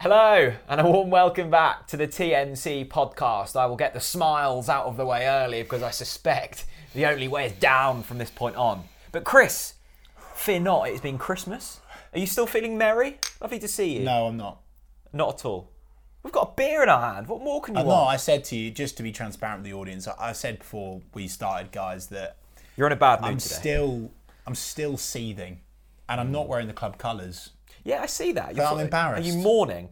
Hello, and a warm welcome back to the TNC podcast. I will get the smiles out of the way early because I suspect the only way is down from this point on. But Chris, fear not, it has been Christmas. Are you still feeling merry? Lovely to see you. No, I'm not. Not at all. We've got a beer in our hand. What more can you No, want? I said to you, just to be transparent with the audience, I- I said before we started, guys, that You're in a bad mood I'm today. still, I'm still seething, and I'm not wearing the club colours. Yeah, I see that. But I'm embarrassed. Are you mourning?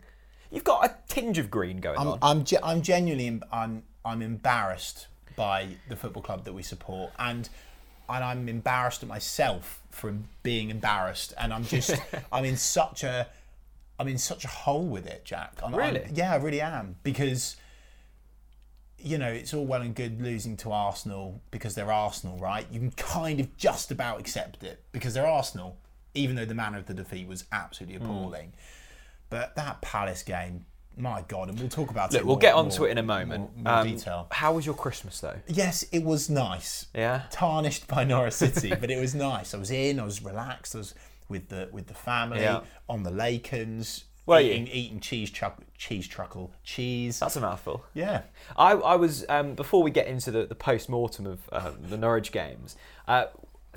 You've got a tinge of green going I'm, on. I'm, ge- I'm genuinely, I'm, I'm embarrassed by the football club that we support, and and I'm embarrassed at myself for being embarrassed, and I'm just, I'm in such a, I'm in such a hole with it, Jack. I'm, I'm- Really? yeah, I really am because. You know, it's all well and good losing to Arsenal because they're Arsenal, right? You can kind of just about accept it because they're Arsenal, even though the manner of the defeat was absolutely Hmm. appalling. But that Palace game, my God, and we'll talk about Look, it. we'll more- get onto more- it in a moment. More, more Um, detail. How was your Christmas though? Yes, it was nice. Yeah. Tarnished by Norwich City, but it was nice. I was in. I was relaxed. I was with the with the family Yeah. on the Lacons. Were you? eating, eating cheese truck, cheese truckle, cheese. That's a mouthful. yeah. I, I was um, before we get into the, the post mortem of um, the Norwich games. Uh,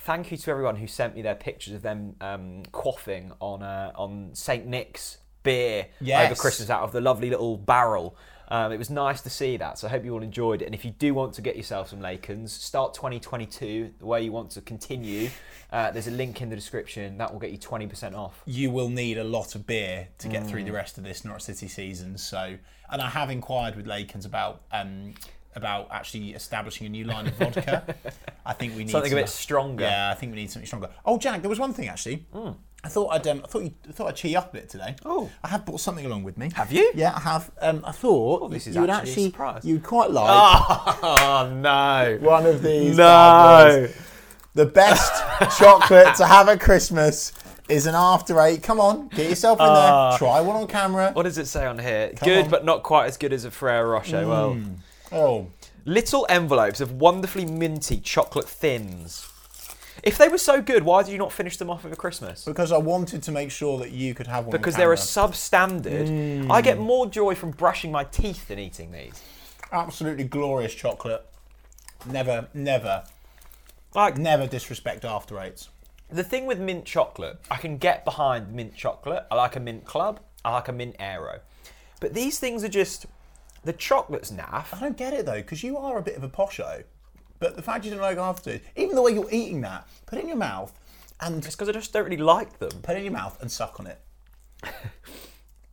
thank you to everyone who sent me their pictures of them um, quaffing on uh, on Saint Nick's beer Yes. over Christmas out of the lovely little barrel. Um, it was nice to see that, so I hope you all enjoyed it. And if you do want to get yourself some Lacons, start 2022 the way you want to continue. Uh, there's a link in the description that will get you 20% off. You will need a lot of beer to get through Mm. the rest of this Norwich City season. So, and I have inquired with Lacons about um, about actually establishing a new line of vodka. I think we need Something a bit stronger. Yeah, I think we need something stronger. Oh, Jack, there was one thing actually. I thought I'd um, I thought you I thought I'd cheer you up a bit today. Oh. I have brought something along with me. Have you? Yeah, I have. Um, I thought this is you would actually actually you'd quite like Oh, no. one of these. boys. The best chocolate to have at Christmas is an after eight. Come on, get yourself in there. Try one on camera. What does it say on here? Good, on. but not quite as good as a Ferrero Rocher. Well, Oh, little envelopes of wonderfully minty chocolate thins. If they were so good, why did you not finish them off over Christmas? because I wanted to make sure that you could have one. on Because they're a substandard. Mm. I get more joy from brushing my teeth than eating these. absolutely glorious chocolate. Never, never, Like never disrespect after eights. the thing with mint chocolate, I can get behind mint chocolate. I like a mint club. I like a mint aero. But these things are just the chocolate's naff. I don't get it though, because you are a bit of a posho. But the fact you don't like after eight, even the way you're eating that, put it in your mouth and It's because I just don't really like them. put it in your mouth and suck on it.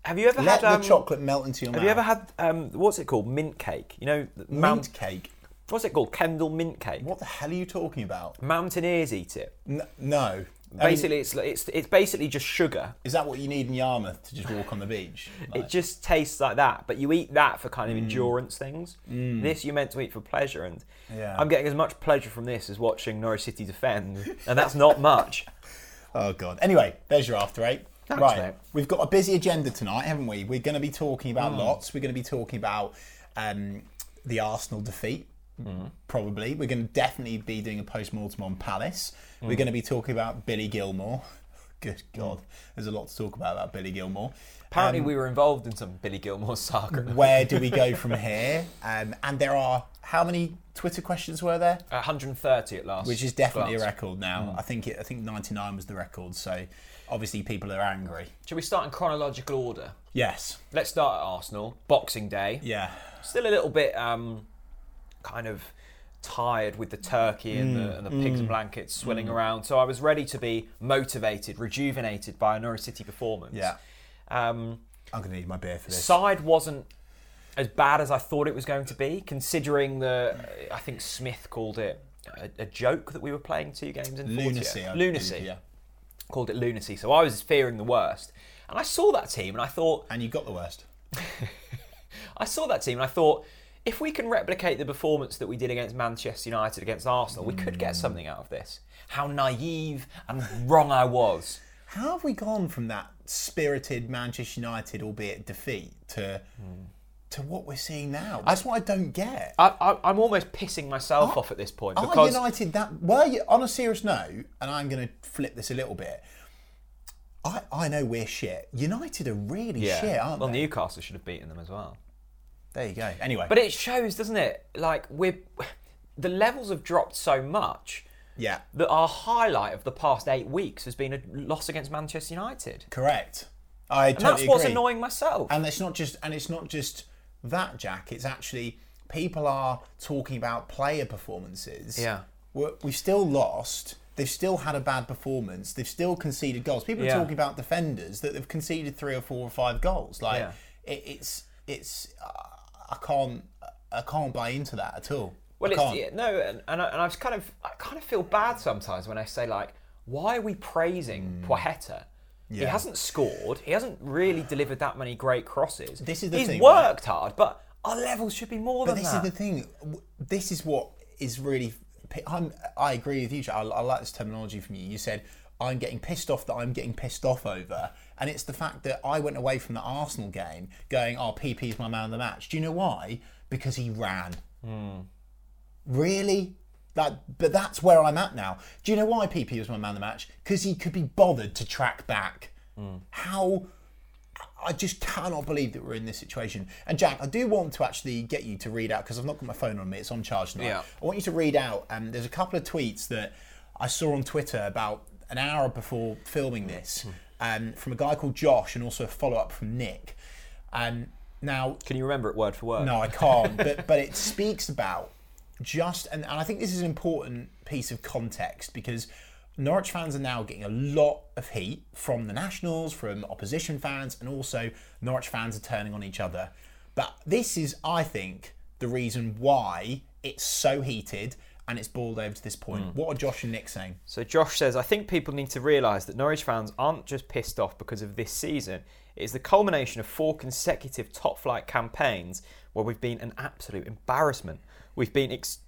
Have you ever Let had um, the chocolate melt into your mouth? Have mouth. you ever had um, what's it called? Mint cake. You know, the mint Mount. cake? What's it called? Kendal mint cake. What the hell are you talking about? Mountaineers eat it. N- no. I mean, Basically, it's it's it's basically just sugar. is that what you need in Yarmouth to just walk on the beach? Like, It just tastes like that, but you eat that for kind of Mm. endurance things. This you're meant to eat for pleasure, and Yeah. I'm getting as much pleasure from this as watching Norwich City defend, and that's not much. oh god. Anyway, there's your after eight. Thanks, right, mate. we've got a busy agenda tonight, haven't we? We're going to be talking about Hmm. lots. We're going to be talking about um, the Arsenal defeat. Probably, we're going to definitely be doing a post mortem on Palace. Hmm. We're going to be talking about Billy Gilmour. Good God, there's a lot to talk about about Billy Gilmour. Apparently, we were involved in some Billy Gilmour saga. Where do we go from here? Um, and there are how many Twitter questions were there? 130 at last, Which is definitely a record now. I think it. I think 99 was the record. So obviously people are angry. Should we start in chronological order? Yes. Let's start at Arsenal. Boxing Day. Yeah. Still a little bit um, kind of tired with the turkey and, Mm, the, and the pigs and blankets swilling around. So I was ready to be motivated, rejuvenated by a Norwich City performance. Yeah. Um, I'm gonna need my beer for this. side wasn't as bad as I thought it was going to be, considering the. I think Smith called it a, a joke that we were playing two games in 48. Lunacy. I Lunacy. believe, Yeah. Called it lunacy. So I was fearing the worst. And I saw that team and I thought, And you got the worst. I saw that team and I thought, if we can replicate the performance that we did against Manchester United against Arsenal, we could get something out of this. How naive and wrong I was. How have we gone from that spirited Manchester United, albeit defeat, to to what we're seeing now? That's what I don't get. I, I, I'm almost pissing myself off at this point Are because United that? Were you on a serious note? And I'm going to flip this a little bit. I, I know we're shit. United are really shit, aren't well, they? Well, Newcastle should have beaten them as well. There you go. Anyway, But it shows, doesn't it? Like we're the levels have dropped so much yeah, that our highlight of the past eight weeks has been a loss against Manchester United. correct. I And totally that's what's annoying myself. And it's not just and it's not just that, Jack. It's actually people are talking about player performances. Yeah. We're, we've still lost. They've still had a bad performance. They've still conceded goals. People Yeah. are talking about defenders that they've conceded three or four or five goals. Like Yeah. it, it's it's uh, I can't I can't buy into that at all. Well, I it's yeah, no, and and I, and I've kind of I kind of feel bad sometimes when I say like, why are we praising Placheta? He Hmm. Yeah. hasn't scored. He hasn't really delivered that many great crosses. This is the He's thing, worked hard, but our levels should be more But than this is the thing. This is what is really. I'm, I agree with you. I, I like this terminology from you. You said I'm getting pissed off that I'm getting pissed off over, and it's the fact that I went away from the Arsenal game going, "Oh, PP is my man of the match." Do you know why? Because he ran. Hmm. Really? That, but that's where I'm at now. Do you know why PP was my man of the match? Because he could be bothered to track back. Hmm. How I just cannot believe that we're in this situation. And Jack, I do want to actually get you to read out because I've not got my phone on me; it's on charge tonight. Yeah. I want you to read out. Um, there's a couple of tweets that I saw on Twitter about an hour before filming this, hmm. Um, from a guy called Josh, and also a follow up from Nick. Um, now, Can you remember it word for word? no, I can't. but but it speaks about just and, and I think this is an important piece of context because Norwich fans are now getting a lot of heat from the Nationals, from opposition fans, and also Norwich fans are turning on each other. But this is, I think, the reason why it's so heated and it's boiled over to this point. Hmm. What are Josh and Nick saying? So Josh says, I think people need to realise that Norwich fans aren't just pissed off because of this season. It is the culmination of four consecutive top flight campaigns where we've been an absolute embarrassment. We've been ex-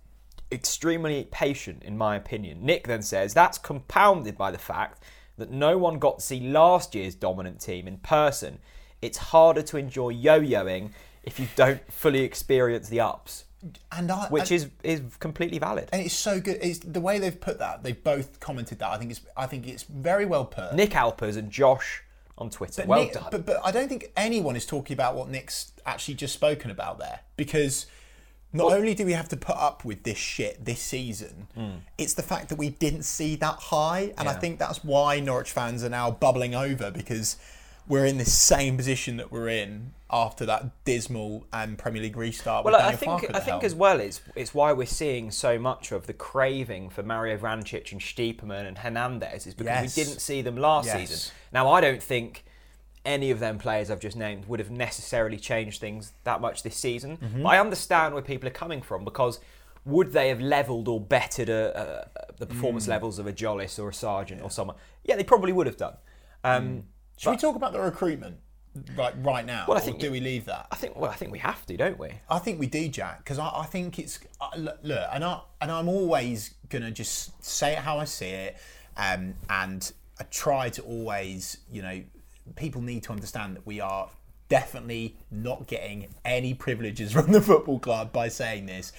extremely patient, in my opinion. Nick then says, that's compounded by the fact that no one got to see last year's dominant team in person. It's harder to enjoy yo-yoing if you don't fully experience the ups, And I, which and- is is completely valid. and it's so good. It's the way they've put that. They've both commented that. I think it's. I think it's very well put. Nick Alpers and Josh on Twitter. But well Nick- done. But, but I don't think anyone is talking about what Nick's actually just spoken about there because not only do we have to put up with this shit this season, it's the fact that we didn't see that high, and I Hmm. Think that's why Norwich fans are now bubbling over because we're in this same position that we're in after that dismal and Premier League restart. Well, I think I think helm. as well it's it's why we're seeing so much of the craving for Mario Vrancic and Stiepermann and Hernandez is because Yes. we didn't see them last Yes. season. Now I don't think any of them players I've just named would have necessarily changed things that much this season. Mm-hmm. But I understand where people are coming from because would they have levelled or bettered a, a, the performance Mm. levels of a Tzolis or a Sargent or someone? Yeah, they probably would have done. Um, Should we talk about the recruitment right right now? Well, I or think- do we leave that? I think well, I think we have to, don't we? I think we do, Jack, because I, I think it's uh, look, look, and I and I'm always gonna just say it how I see it, um, and I try to always, you know, people need to understand that we are definitely not getting any privileges from the football club by saying this.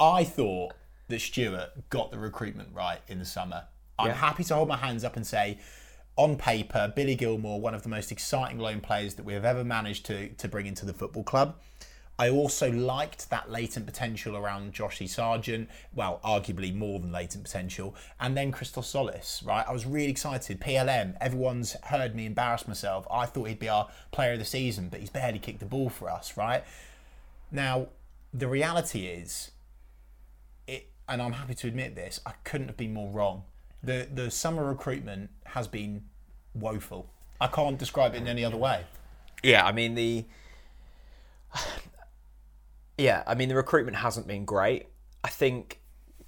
I thought that Stuart got the recruitment right in the summer. I'm Yeah. happy to hold my hands up and say on paper, Billy Gilmour, one of the most exciting loan players that we have ever managed to, to bring into the football club. I also liked that latent potential around Joshy Sargent. Well, arguably more than latent potential. And then Christos Tzolis, right? I was really excited. PLM, everyone's heard me embarrass myself. I thought he'd be our player of the season, but he's barely kicked the ball for us, right? Now, the reality is, it, and I'm happy to admit this, I couldn't have been more wrong. The the summer recruitment has been woeful. I can't describe it in any other way. Yeah, I mean the Yeah, I mean the recruitment hasn't been great. I think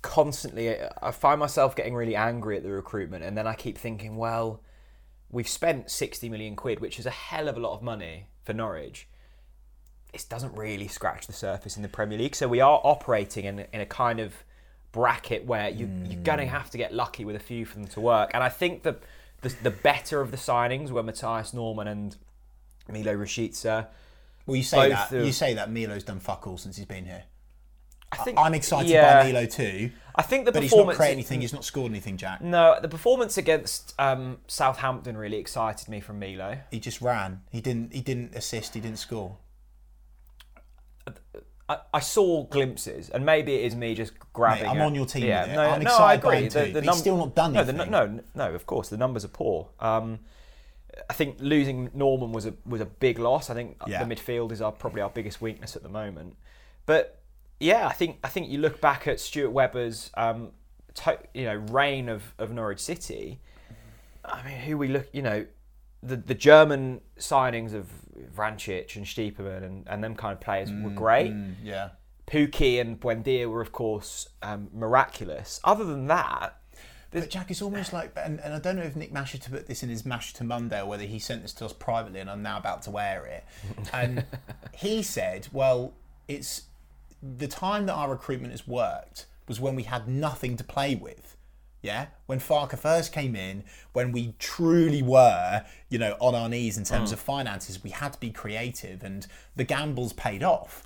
constantly I find myself getting really angry at the recruitment and then I keep thinking, well, we've spent 60 million quid, which is a hell of a lot of money for Norwich. It doesn't really scratch the surface in the Premier League, so we are operating in in a kind of bracket where you, you're going to have to get lucky with a few for them to work. And I think the the, the better of the signings were Mathias Normann and Milo Rashica. Well, you say Both that of- you say that Milo's done fuck all since he's been here. I think I'm excited yeah. by Milo too, I think the but he's not performance. created anything. He's not scored anything, Jack. no, the performance against um, Southampton really excited me from Milo. He just ran. He didn't. He didn't assist. He didn't score. I, I saw glimpses, and maybe it is me just grabbing. Mate, I'm it. on your team Yeah, no, I'm no, excited I agree. The, too, but he's still not done no, the, no, no, of course the numbers are poor. Um, I think losing Normann was a was a big loss. I think Yeah. the midfield is our probably our biggest weakness at the moment. But yeah, I think I think you look back at Stuart Webber's um, to, you know reign of, of Norwich City. I mean, who we look, you know, the the German signings of Vrancic and Stiepermann and, and them kind of players were great. Mm, yeah. Pukki and Buendia were, of course, um, miraculous. Other than that, But Jack, it's almost like, and, and I don't know if Nick Masher to put this in his Mash to Monday or whether he sent this to us privately, and I'm now about to wear it. And he said, well, it's the time that our recruitment has worked was when we had nothing to play with. Yeah, when Farke first came in, when we truly were, you know, on our knees in terms of finances, we had to be creative, and the gambles paid off.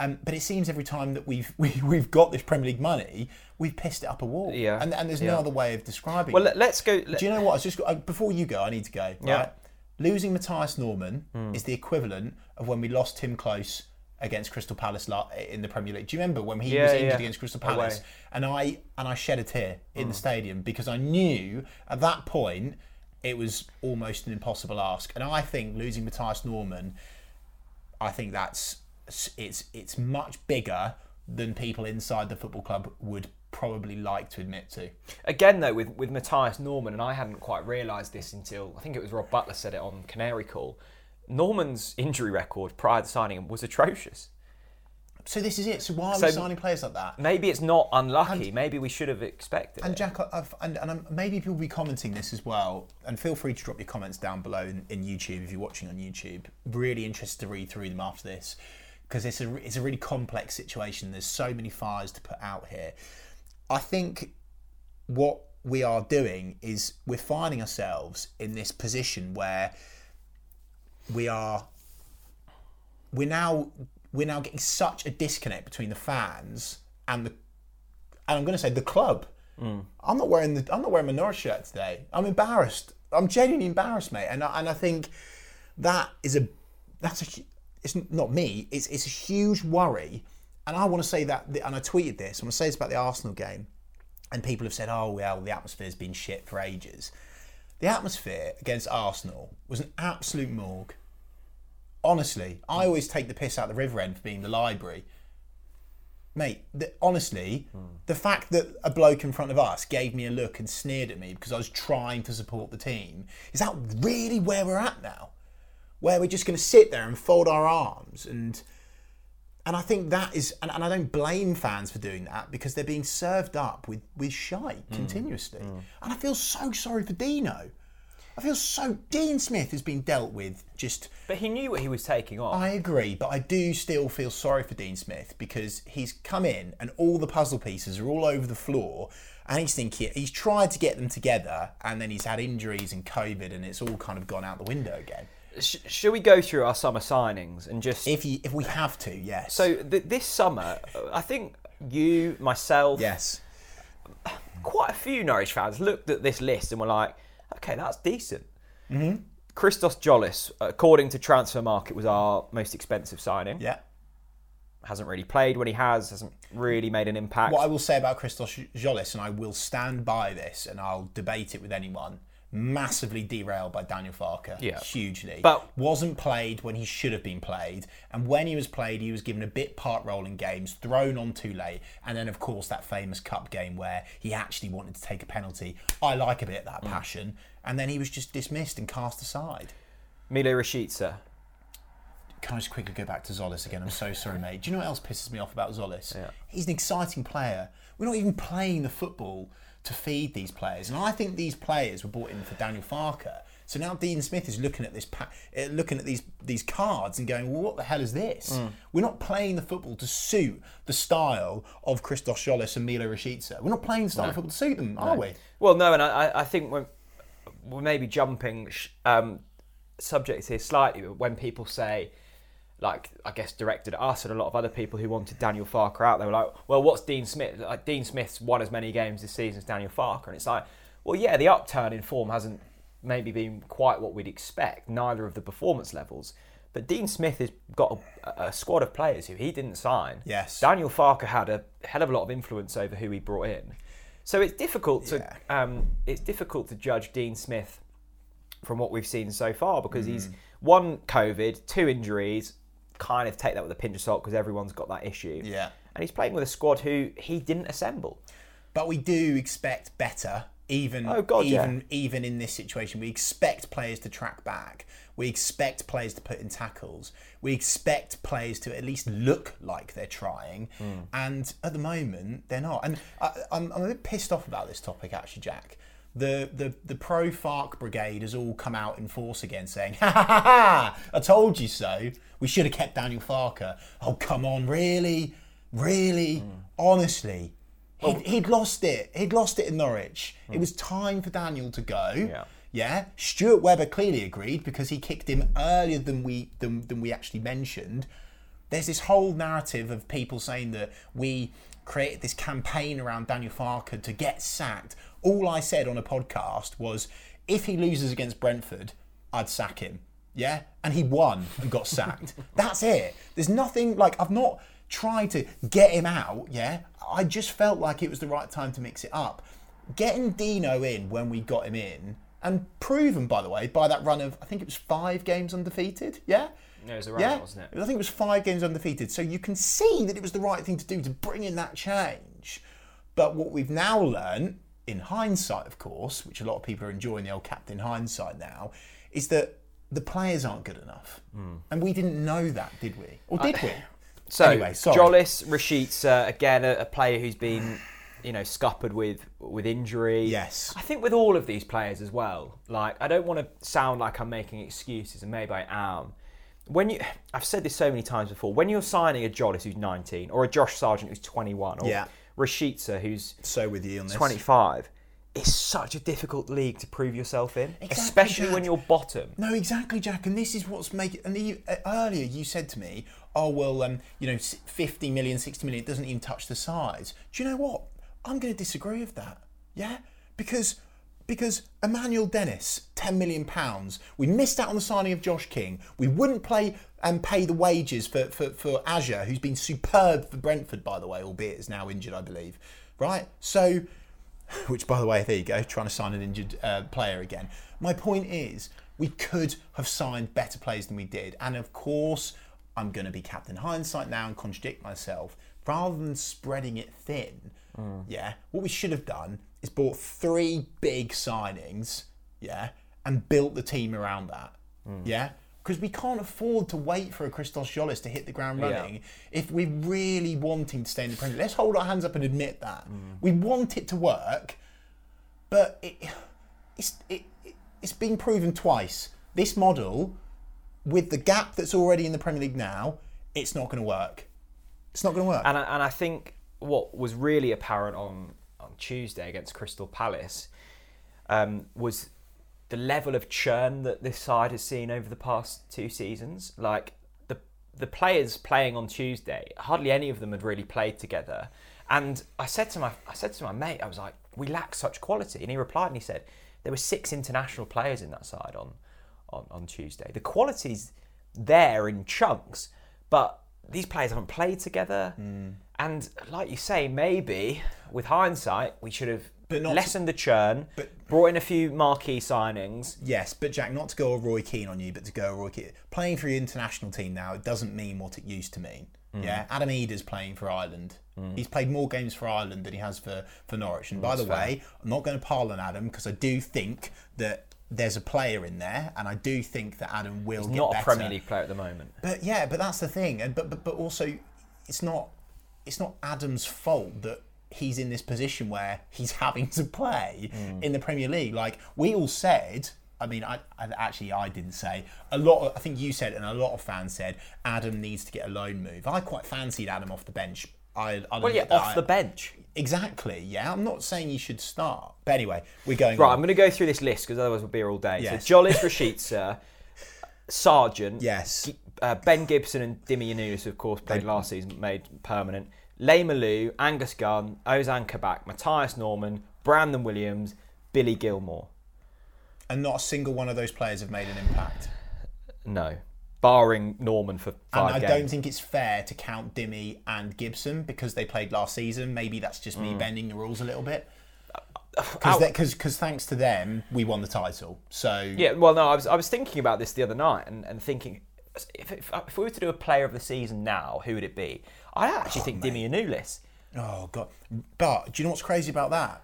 Um, but it seems every time that we've we, we've got this Premier League money, we've pissed it up a wall. Yeah. and, and there's Yeah. no other way of describing. It. Well, it. let, us go. Do you know what? I was just uh, before you go, I need to go. Yeah. Right? Losing Mathias Normann Hmm. is the equivalent of when we lost Tim Close against Crystal Palace in the Premier League. Do you remember when he Yeah, was injured yeah. against Crystal Away. Palace? And I and I shed a tear in Hmm. the stadium because I knew at that point it was almost an impossible ask. And I think losing Mathias Normann, I think that's it's it's much bigger than people inside the football club would probably like to admit to. Again, though, with, with Mathias Normann, and I hadn't quite realised this until I think it was Rob Butler said it on Canary Call. Normann's injury record prior to signing him was atrocious. So this is it. So why are So- we signing players like that? Maybe it's not unlucky. Maybe we should have expected And it. Jack, I've, and, and I'm, maybe people will be commenting this as well. And feel free to drop your comments down below in, in YouTube if you're watching on YouTube. Really interested to read through them after this because it's a it's a really complex situation. There's so many fires to put out here. I think what we are doing is we're finding ourselves in this position where we are we're now we're now getting such a disconnect between the fans and the and I'm going to say the club. Mm. I'm not wearing the I'm not wearing my Norwich shirt today. I'm embarrassed. I'm genuinely embarrassed, mate. And I, and I think that is a that's a it's not me. It's it's a huge worry. And I want to say that and I tweeted this. I want to say this about the Arsenal game. And people have said, "Oh well, the atmosphere's been shit for ages." The atmosphere against Arsenal was an absolute morgue. Honestly, I always take the piss out of the River End for being the library mate. The, honestly, the fact that a bloke in front of us gave me a look and sneered at me because I was trying to support the team is that really where we're at now? Where we're just going to sit there and fold our arms and and I think that is and, and I don't blame fans for doing that because they're being served up with with shite hmm. continuously, hmm. and I feel so sorry for Dino. I feel so Dean Smith has been dealt with just But he knew what he was taking on. I agree, but I do still feel sorry for Dean Smith because he's come in and all the puzzle pieces are all over the floor, and he's thinking he's tried to get them together, and then he's had injuries and COVID, and it's all kind of gone out the window again. Sh- shall we go through our summer signings and just If you if we have to, yes. so th- this summer? I think you, myself, yes, quite a few Norwich fans looked at this list and were like, "Okay, that's decent." Mm-hmm. Christos Tzolis, according to Transfermarkt, was our most expensive signing. yeah. Hasn't really played when he has. Hasn't really made an impact. What I will say about Christos Tzolis, and I will stand by this, and I'll debate it with anyone. Massively derailed by Daniel Farke, Yeah. hugely. But- wasn't played when he should have been played, and when he was played, he was given a bit part role in games, thrown on too late, and then of course that famous cup game where he actually wanted to take a penalty. I like a bit of that Mm. passion, and then he was just dismissed and cast aside. Milo Rashica. Can I just quickly go back to Tzolis again? I'm so sorry, mate. Do you know what else pisses me off about Tzolis? Yeah. He's an exciting player. We're not even playing the football to feed these players, and I think these players were brought in for Daniel Farke. So now Dean Smith is looking at this, pa- uh, looking at these these cards and going, "Well, what the hell is this? Mm. We're not playing the football to suit the style of Christos Tzolis and Milo Rashica. We're not playing the style of football to suit them, are we?" Well, no, and I, I- I think we're, we're maybe jumping um, subjects here slightly, but when people say, like I guess directed at us and a lot of other people who wanted Daniel Farke out. They were like, "Well, what's Dean Smith? Like Dean Smith's won as many games this season as Daniel Farke," and it's like, "Well, yeah, the upturn in form hasn't maybe been quite what we'd expect. Neither of the performance levels." But Dean Smith has got a, a squad of players who he didn't sign. Yes. Daniel Farke had a hell of a lot of influence over who he brought in. So it's difficult to Yeah. um, it's difficult to judge Dean Smith from what we've seen so far because Mm. he's one COVID, two injuries. Kind of take that with a pinch of salt because everyone's got that issue. Yeah. and he's playing with a squad who he didn't assemble. But we do expect better, even Oh, God, yeah. even even in this situation. We expect players to track back. We expect players to put in tackles. We expect players to at least look like they're trying. Hmm. And at the moment, they're not. And I, I'm, I'm a bit pissed off about this topic, actually, Jack. The, the, the pro FARC brigade has all come out in force again saying, ha ha ha ha, I told you so. We should have kept Daniel Farke. Oh, come on, really? Really? Hmm. Honestly? He'd, he'd lost it. He'd lost it in Norwich. It hmm. was time for Daniel to go. Yeah. Yeah. Stuart Webber clearly agreed because he kicked him earlier than we than, than we actually mentioned. There's this whole narrative of people saying that we created this campaign around Daniel Farke to get sacked. All I said on a podcast was if he loses against Brentford, I'd sack him. Yeah? And he won and got sacked. That's it. There's nothing like I've not tried to get him out, yeah? I just felt like it was the right time to mix it up. Getting Dino in when we got him in and proven by the way by that run of I think it was 5 games undefeated, yeah? No, it was around, yeah, wasn't it? I think it was five games undefeated. So you can see that it was the right thing to do to bring in that change. But what we've now learned, in hindsight, of course, which a lot of people are enjoying the old captain hindsight now, is that the players aren't good enough. Hmm. And we didn't know that, did we? Or did we? So anyway, sorry. Tzolis, Rashica, again a, a player who's been, you know, scuppered with with injury. Yes. I think with all of these players as well. Like I don't want to sound like I'm making excuses, and maybe I am. When you, I've said this so many times before. When you're signing a Tzolis who's 19, or a Josh Sargent who's 21, or Yeah. Rashica who's So with you on this. 25, it's such a difficult league to prove yourself in, Exactly, especially when you're bottom. No, exactly, Jack. And this is what's making. And you, uh, earlier you said to me, "Oh well, um, you know, 50 million, 60 million, it doesn't even touch the size." Do you know what? I'm going to disagree with that. Yeah, because because Emmanuel Dennis, 10 million pounds. We missed out on the signing of Josh King. We wouldn't play and pay the wages for for for Ajer, who's been superb for Brentford, by the way, albeit is now injured, I believe. Right, so which by the way, there you go, trying to sign an injured uh, player again. My point is, we could have signed better players than we did, and of course, I'm going to be captain hindsight now and contradict myself. Rather than spreading it thin, yeah, what we should have done is bought three big signings, yeah, and built the team around that, hmm. yeah. Because we can't afford to wait for a Christos Tzolis to hit the ground Yeah. running if we're really wanting to stay in the Premier League. Let's hold our hands up and admit that. Hmm. We want it to work, but it, it's, it, it, it's been proven twice. This model, with the gap that's already in the Premier League now, it's not going to work. It's not going to work. And I, and I think what was really apparent on Tuesday against Crystal Palace um, was the level of churn that this side has seen over the past two seasons. Like the the players playing on Tuesday, hardly any of them had really played together. And I said to my I said to my mate, I was like, we lack such quality. And he replied and he said, there were six international players in that side on on, on Tuesday. The quality's there in chunks, but these players haven't played together. And like you say, maybe with hindsight, we should have But not lessened the churn, but- brought in a few marquee signings. Yes, but Jack, not to go Roy Keane on you, but to go Roy Keane. Playing for your international team now, it doesn't mean what it used to mean. Mm. Yeah, Adam Idah's playing for Ireland. Mm. He's played more games for Ireland than he has for, for Norwich. And by the way, I'm not going to pile on Adam because I do think that there's a player in there, and I do think that Adam will get Not a. Premier League player at the moment. But yeah, but that's the thing, and but but, but also, it's not it's not Adam's fault that he's in this position where he's having to play in the Premier League. Like we all said. I mean, I, I actually I didn't say a lot. Of, I think you said, and a lot of fans said Adam needs to get a loan move. I quite fancied Adam off the bench. I, I Well, yeah, off the bench. exactly. Yeah, I'm not saying you should start, but anyway, we're going Right, on. I'm going to go through this list because otherwise we'll be here all day. Yes. So Tzolis Rashica, Sargent, Yes. Uh, ben Gibson and Dimi Giannoulis, of course, played last season, made permanent. Lees-Melou, Angus Gunn, Ozan Kabak, Mathias Normann, Brandon Williams, Billy Gilmour. And not a single one of those players have made an impact. No, barring Normann for five And I games. don't think it's fair to count Dimmy and Gibson because they played last season. Maybe that's just Mm. me bending the rules a little bit. Out- Because thanks to them, we won the title. So Yeah, well, no, I was I was thinking about this the other night and, and thinking if, if, if we were to do a player of the season now, who would it be? I actually think Dimi Giannoulis. Oh god! But do you know what's crazy about that?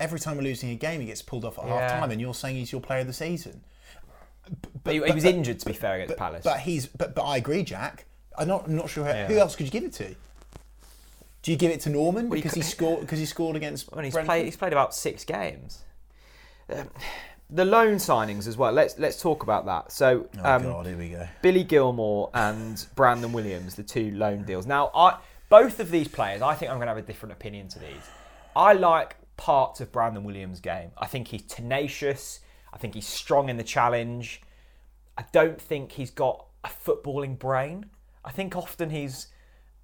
Every time we're losing a game, he gets pulled off at half time, and you're saying he's your player of the season. But, he, he was injured, to be fair, against Palace. But he's but but I agree, Jack. I'm not I'm not sure who, who else could you give it to. Do you give it to Normann you because he could- scored because he scored against? I mean, he's Brentford? played he's played about six games. Um, the loan signings as well. Let's let's talk about that. So Oh um, god, here we go. Billy Gilmour and Brandon Williams, the two loan deals. Now, I both of these players, I think I'm going to have a different opinion to these. I like parts of Brandon Williams' game. I think he's tenacious. I think he's strong in the challenge. I don't think he's got a footballing brain. I think often he's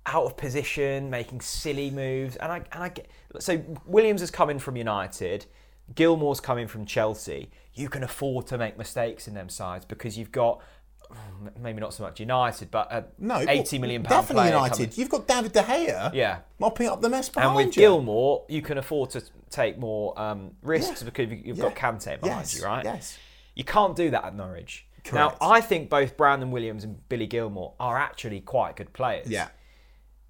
out of position, making silly moves, and I and I get so Williams has come in from United, Gilmour's coming from Chelsea. You can afford to make mistakes in them sides because you've got mm, maybe not so much United, but a No, eighty million pound definitely United. coming- You've got David De Gea, Yeah. mopping up the mess behind And with you. Gilmour, you can afford to take more um, risks Yeah. because you've Yeah. got Kante behind Yes, you, right? yes. You can't do that at Norwich. Correct. Now, I think both Brandon Williams and Billy Gilmour are actually quite good players. Yeah.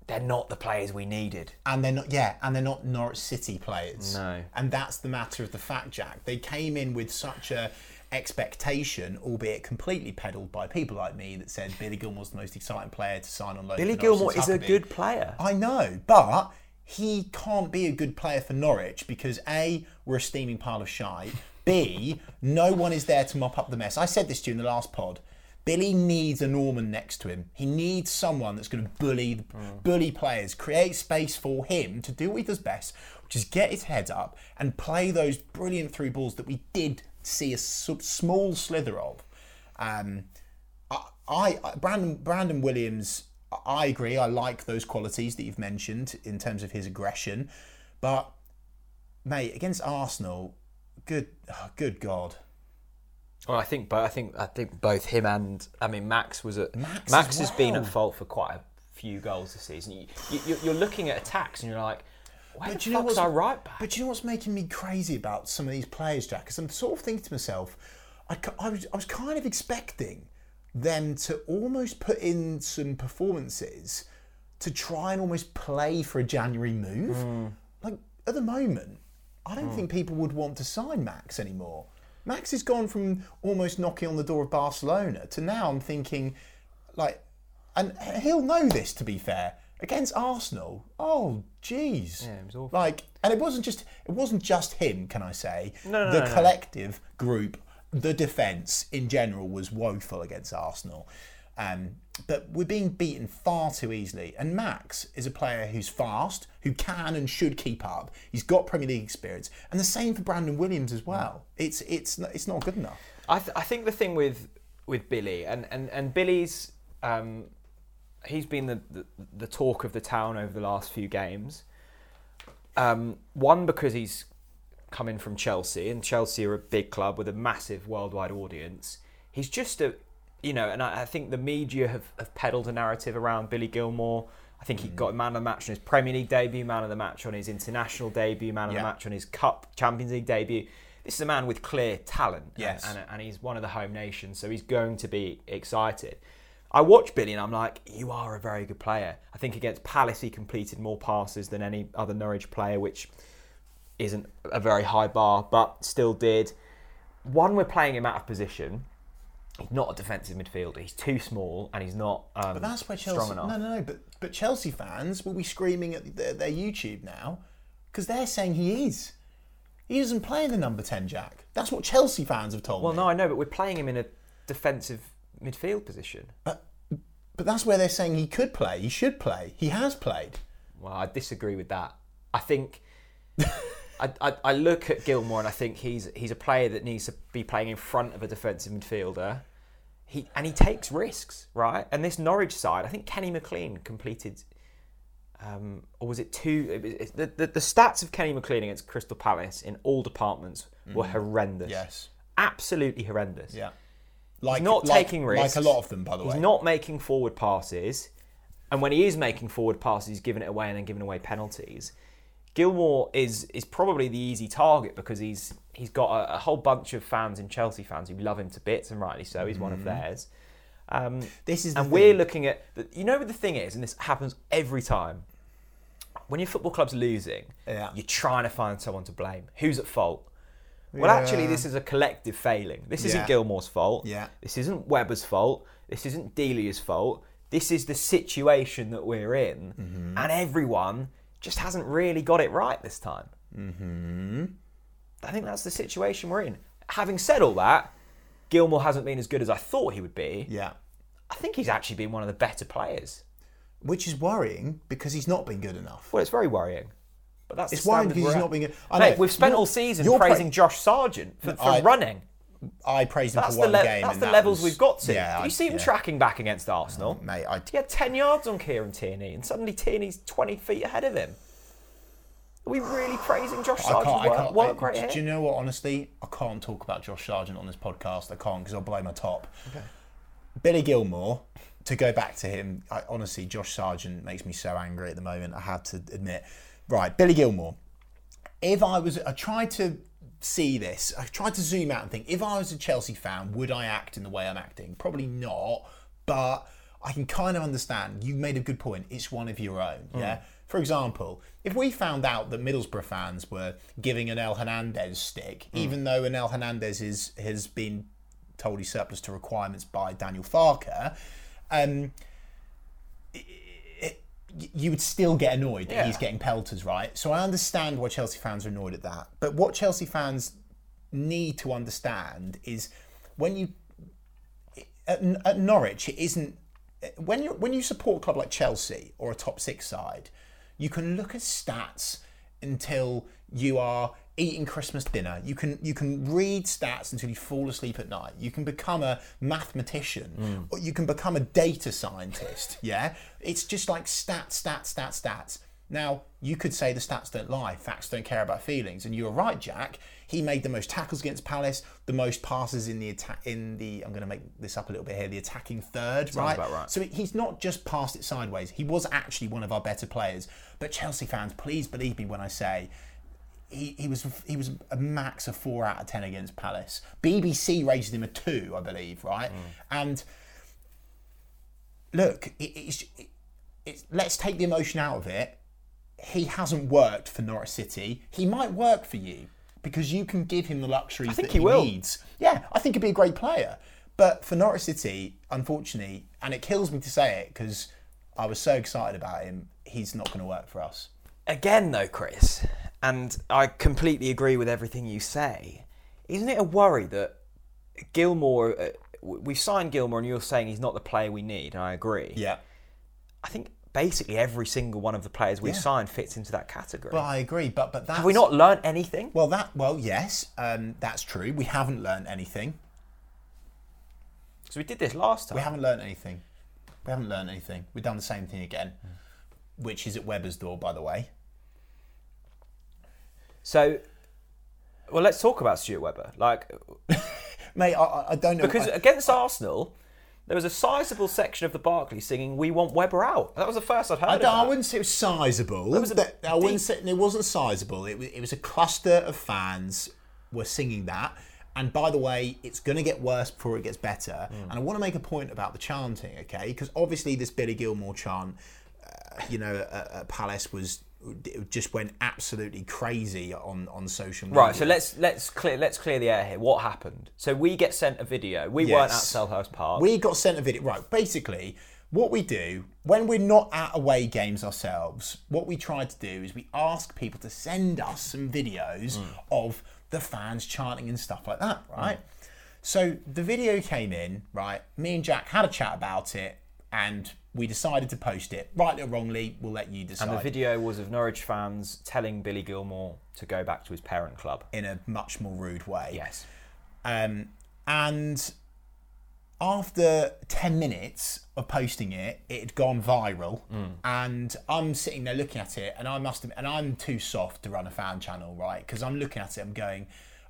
They're not the players we needed. and they're not yeah and they're not norwich city players No. and that's the matter of the fact jack they came in with such a expectation albeit completely peddled by people like me that said billy gilmour's the most exciting player to sign on loan Billy Gilmour is a good player. i know but he can't be a good player for norwich because a we're a steaming pile of shite b no one is there to mop up the mess i said this to you in the last pod Billy needs a Normann next to him. He needs someone that's going to bully bully players, create space for him to do what he does best, which is get his head up and play those brilliant through balls that we did see a sub- small slither of. Um, I, I Brandon Brandon Williams. I agree. I like those qualities that you've mentioned in terms of his aggression, but mate, against Arsenal, good, oh, good God. Well, I think, but I think, I think both him and I mean Max was at Max Max, as has been at fault for quite a few goals this season. You, you, you're looking at attacks and you're like, where But the you know fuck's what's our right back? But you know what's making me crazy about some of these players, Jack? Because I'm sort of thinking to myself, I, I was I was kind of expecting them to almost put in some performances to try and almost play for a January move. Hmm. Like at the moment, I don't think people would want to sign Max anymore. Max has gone from almost knocking on the door of Barcelona to now I'm thinking, like, and he'll know this to be fair. Against Arsenal, oh jeez, Yeah, it was awful. like, and it wasn't just it wasn't just him. Can I say No, no, the no, collective group, the defence in general was woeful against Arsenal. Um, but we're being beaten far too easily. And Max is a player who's fast, who can and should keep up. He's got Premier League experience, and the same for Brandon Williams as well. It's it's it's not good enough. I, th- I think the thing with with Billy and and and Billy's um, he's been the, the the talk of the town over the last few games. Um, one because he's coming from Chelsea, and Chelsea are a big club with a massive worldwide audience. He's just a you know, and I, I think the media have, have peddled a narrative around Billy Gilmour. I think he mm. got man of the match on his Premier League debut, man of the match on his international debut, man of Yeah. the match on his Cup Champions League debut. This is a man with clear talent, and- and, and he's one of the home nations, so he's going to be excited. I watch Billy and I'm like, you are a very good player. I think against Palace he completed more passes than any other Norwich player, which isn't a very high bar, but still did. One, we're playing him out of position. He's not a defensive midfielder. He's too small and he's not um, But that's where strong Chelsea. enough. No, no, no. But but Chelsea fans will be screaming at their, their YouTube now because they're saying he is. He doesn't playing the number ten, Jack. That's what Chelsea fans have told Well, me. Well, no, I know, but we're playing him in a defensive midfield position. But that's where they're saying he could play. He should play. He has played. Well, I disagree with that. I think I, I, I look at Gilmour and I think he's he's a player that needs to be playing in front of a defensive midfielder. He and he takes risks, right? And this Norwich side, I think Kenny McLean completed, um, or was it two? It, was- it, the, the the stats of Kenny McLean against Crystal Palace in all departments were horrendous. Yes. absolutely horrendous. Yeah. Like not like- taking risks. Like a lot of them, by the He's way. He's not making forward passes, and when he is making forward passes, he's giving it away and then giving away penalties. Gilmour is is probably the easy target because he's he's got a, a whole bunch of fans and Chelsea fans who love him to bits, and rightly so. He's one of theirs. Um, This is and we're looking at the, you know what the thing is, and this happens every time. When your football club's losing, Yeah. you're trying to find someone to blame. Who's at fault? Well, actually, this is a collective failing. This isn't Yeah. Gilmour's fault. Yeah. This isn't Webber's fault. This isn't Delia's fault. This is the situation that we're in, Mm-hmm. and everyone just hasn't really got it right this time. Mm-hmm. I think that's the situation we're in. Having said all that, Gilmour hasn't been as good as I thought he would be. Yeah. I think he's actually been one of the better players. Which is worrying because he's not been good enough. Well, it's very worrying. But that's It's the worrying because he's at. not being good. I Mate, know. we've spent You're- all season you're pra- praising Josh Sargent for, for I- running. I praised him That's for one le- game. that's the that levels was- we've got to. Yeah, Did you see him yeah. tracking back against Arsenal? Oh, mate, I, He had 10 yards on Kieran Tierney, and suddenly Tierney's 20 feet ahead of him. Are we really praising Josh I can't. Sargent's I work, can't work right do you know what? Honestly, I can't talk about Josh Sargent on this podcast. I can't because I'll blow my top. Billy Gilmour. To go back to him, I, honestly, Josh Sargent makes me so angry at the moment. I have to admit. Right, Billy Gilmour. If I was, I tried to see this. I tried to zoom out and think. If I was a Chelsea fan, would I act in the way I'm acting? Probably not. But I can kind of understand. You made a good point. It's one of your own. Yeah. For example, if we found out that Middlesbrough fans were giving Onel Hernandez stick, even though Onel Hernandez is, has been told he's surplus to requirements by Daniel Farke, um, you would still get annoyed that Yeah. he's getting pelters, right? So I understand why Chelsea fans are annoyed at that. But what Chelsea fans need to understand is when you at, at Norwich, it isn't when you when you support a club like Chelsea or a top six side, you can look at stats until you are eating Christmas dinner. You can you can read stats until you fall asleep at night. You can become a mathematician hmm. or you can become a data scientist. Yeah, it's just like stats, stats, stats, stats. Now you could say the stats don't lie, facts don't care about feelings, and you were right, Jack. He made the most tackles against Palace, the most passes in the attack in the. I'm going to make this up a little bit here. The attacking third, right? right. So he's not just passed it sideways. He was actually one of our better players. But Chelsea fans, please believe me when I say he, he was he was a max of four out of ten against Palace. BBC rated him a two, I believe, right? Mm. And look, it, it's, it, it's let's take the emotion out of it. He hasn't worked for Norwich City. He might work for you because you can give him the luxuries that he he, will. needs. Yeah, I think he'd be a great player. But for Norwich City, unfortunately, and it kills me to say it because I was so excited about him, he's not going to work for us. Again, though, Chris, and I completely agree with everything you say. Isn't it a worry that Gilmour, uh, we've signed Gilmour, and you're saying he's not the player we need, and I agree. Yeah. I think basically every single one of the players we've Yeah. signed fits into that category. Well, I agree, but but that's Have we not learned anything? Well, that well, yes, um, that's true. We haven't learned anything. Because we did this last time. We haven't learned anything. We haven't learned anything. We've done the same thing again, which is at Webber's door, by the way. So, well, let's talk about Stuart Webber. Like, Mate, I- I, I don't know because I- against Arsenal, there was a sizable section of the Barclays singing "We want Webber out." That was the first I'd heard. I, of don't- I wouldn't say it was sizable. was a That- I wouldn't say it wasn't sizable. It was, it was a cluster of fans were singing that. And by the way, it's going to get worse before it gets better. Hmm. And I want to make a point about the chanting, okay? Because obviously this Billy Gilmour chant, uh, you know, at, at Palace was just went absolutely crazy on on social media. Right, so let's let's clear let's clear the air here. What happened? So we get sent a video. We weren't at Yes. Selhurst Park. We got sent a video. Right, basically, what we do when we're not at away games ourselves, what we try to do is we ask people to send us some videos hmm. of the fans chanting and stuff like that, right? Hmm. So the video came in, right? Me and Jack had a chat about it and we decided to post it. Rightly or wrongly, we'll let you decide. and the video was of Norwich fans telling Billy Gilmour to go back to his parent club. in a much more rude way. Yes. Um, and after 10 minutes of posting it, it had gone viral. And I'm sitting there looking at it, and I must have, and I'm too soft to run a fan channel, right? Because I'm looking at it, I'm going,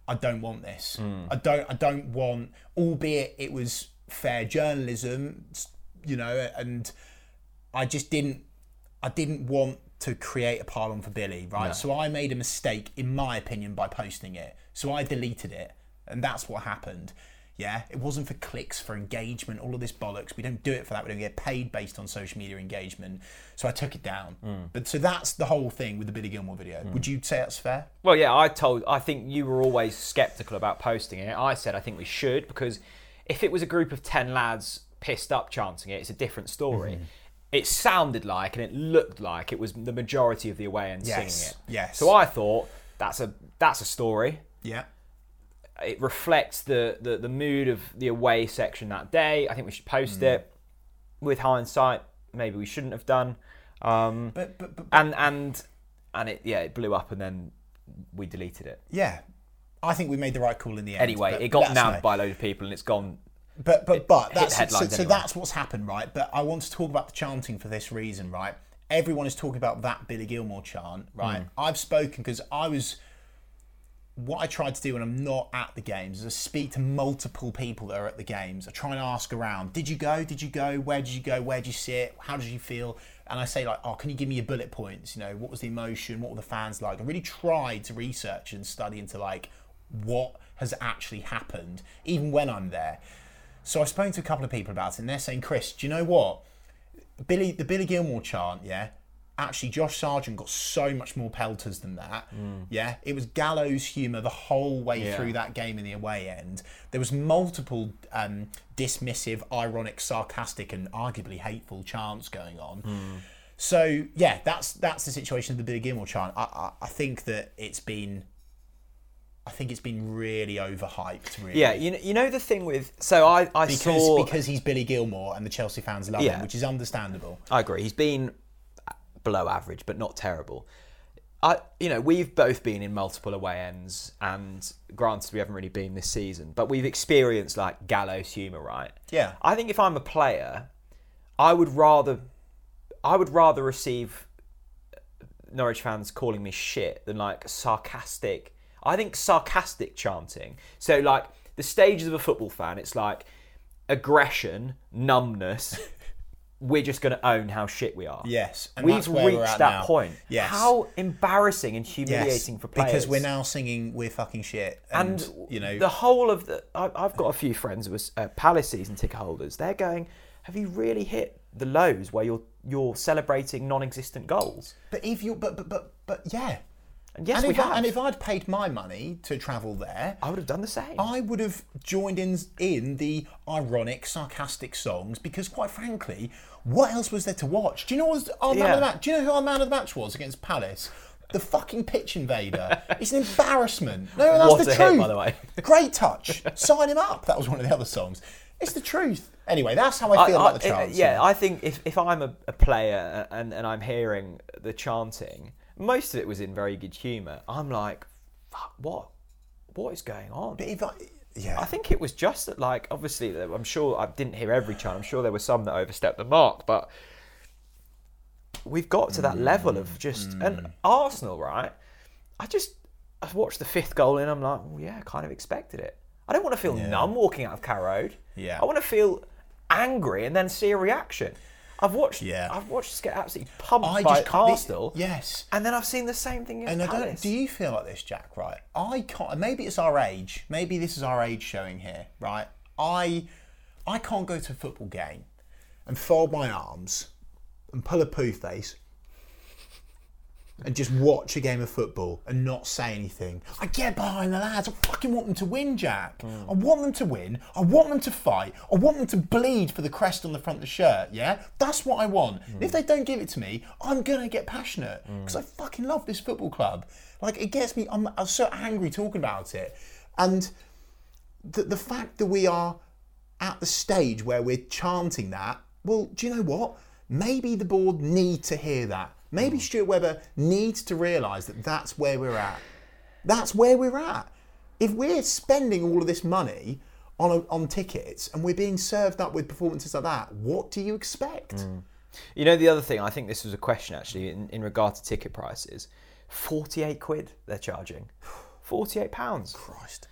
I don't want this. I don't, I don't want, albeit it was fair journalism, you know, and I just didn't, I didn't want to create a pylon for Billy, right? So I made a mistake, in my opinion, by posting it. So I deleted it, and that's what happened. Yeah, it wasn't for clicks, for engagement, all of this bollocks. We don't do it for that. We don't get paid based on social media engagement. So I took it down. Hmm. But so that's the whole thing with the Billy Gilmour video. Hmm. Would you say that's fair? Well, yeah, I told. I think you were always skeptical about posting it. I said I think we should because if it was a group of ten lads pissed up chanting it, it's a different story. Mm-hmm. It sounded like and it looked like it was the majority of the away end Yes, singing it. yes. So I thought that's a that's a story. Yeah. It reflects the, the the mood of the away section that day. I think we should post Mm. it. With hindsight, maybe we shouldn't have done. Um, But, but, but, and and and it yeah it blew up and then we deleted it. yeah. I think we made the right call in the end. Anyway, it got nabbed by a load of people and it's gone. But but but that's so, so anyway. that's what's happened, right? But I want to talk about the chanting for this reason, right? Everyone is talking about that Billy Gilmour chant, right? Hmm. I've spoken because I was what I tried to do when I'm not at the games is I speak to multiple people that are at the games. I try and ask around, did you go? Did you go? Where did you go? Where did you sit? How did you feel? And I say like, oh, can you give me your bullet points? You know, what was the emotion? What were the fans like? I really tried to research and study into like what has actually happened, even when I'm there. So I've spoken to a couple of people about it, and they're saying, Chris, do you know what? Billy, the Billy Gilmour chant, yeah. Actually, Josh Sargent got so much more pelters than that. Yeah, it was gallows humour the whole way Yeah. through that game in the away end. There was multiple um, dismissive, ironic, sarcastic, and arguably hateful chants going on. So yeah, that's that's the situation of the Billy Gilmour chant. I, I, I think that it's been, I think it's been really overhyped. Really. Yeah, you know, you know the thing with so I I because saw because he's Billy Gilmour and the Chelsea fans love Yeah. him, which is understandable. I agree. He's been uh, below average, but not terrible. I, you know, we've both been in multiple away ends, and granted, we haven't really been this season, but we've experienced like gallows humour, right? Yeah. I think if I'm a player, I would rather, I would rather receive uh, Norwich fans calling me shit than like sarcastic. I think sarcastic chanting. So like the stages of a football fan, it's like aggression, numbness. We're just going to own how shit we are. Yes, and We've that's where we're reached at that now. point. Yes. How embarrassing and Yes, humiliating for players. because we're now singing "We're fucking shit," and, and you know, the whole of the. I, I've got a few friends who are uh, Palace season ticket holders. They're going. Have you really hit the lows where you're you're celebrating non-existent goals? but if you, but but but but yeah, And yes, and we if have. I, and if I'd paid my money to travel there, I would have done the same. I would have joined in in the ironic, sarcastic songs because, quite frankly, what else was there to watch? Do you know what was our man Yeah. of the match? Do you know who our man of the match was against Palace? The fucking pitch invader. it's an embarrassment. No, that's What the a hit, truth. by the way. Great touch. Sign him up. That was one of the other songs. It's the truth. Anyway, that's how I feel about the chance. yeah, I think if, if I'm a, a player and, and I'm hearing the chanting, most of it was in very good humour. I'm like, fuck, what? What is going on? But if I, yeah, I think it was just that, like, obviously, I'm sure I didn't hear every chant. I'm sure there were some that overstepped the mark, but we've got to that level of just. Mm. And Arsenal, right? I just. I've watched the fifth goal and I'm like, well, yeah, kind of expected it. I don't want to feel numb walking out of Carrow Road. Yeah. I want to feel angry and then see a reaction. I've watched. Yeah. I've watched us get absolutely pumped I by just can't- Arsenal. yes. And then I've seen the same thing And I don't. Do you feel like this, Jack? Right? I can't. Maybe it's our age. Maybe this is our age showing here. Right? I, I can't go to a football game, and fold my arms, and pull a poo face, and just watch a game of football and not say anything. I get behind the lads. I fucking want them to win, Jack. Mm. I want them to win. I want them to fight. I want them to bleed for the crest on the front of the shirt. Yeah, that's what I want. And if mm. they don't give it to me, I'm gonna get passionate mm. because I fucking love this football club. Like it gets me. I'm, I'm so angry talking about it, and the the fact that we are at the stage where we're chanting that, well, do you know what? Maybe the board need to hear that. Maybe Stuart Webber needs to realise that that's where we're at. That's where we're at. If we're spending all of this money on a, on tickets, and we're being served up with performances like that. What do you expect? You know, the other thing, I think this was a question actually in, in regard to ticket prices 48 quid they're charging. 48 pounds. Christ.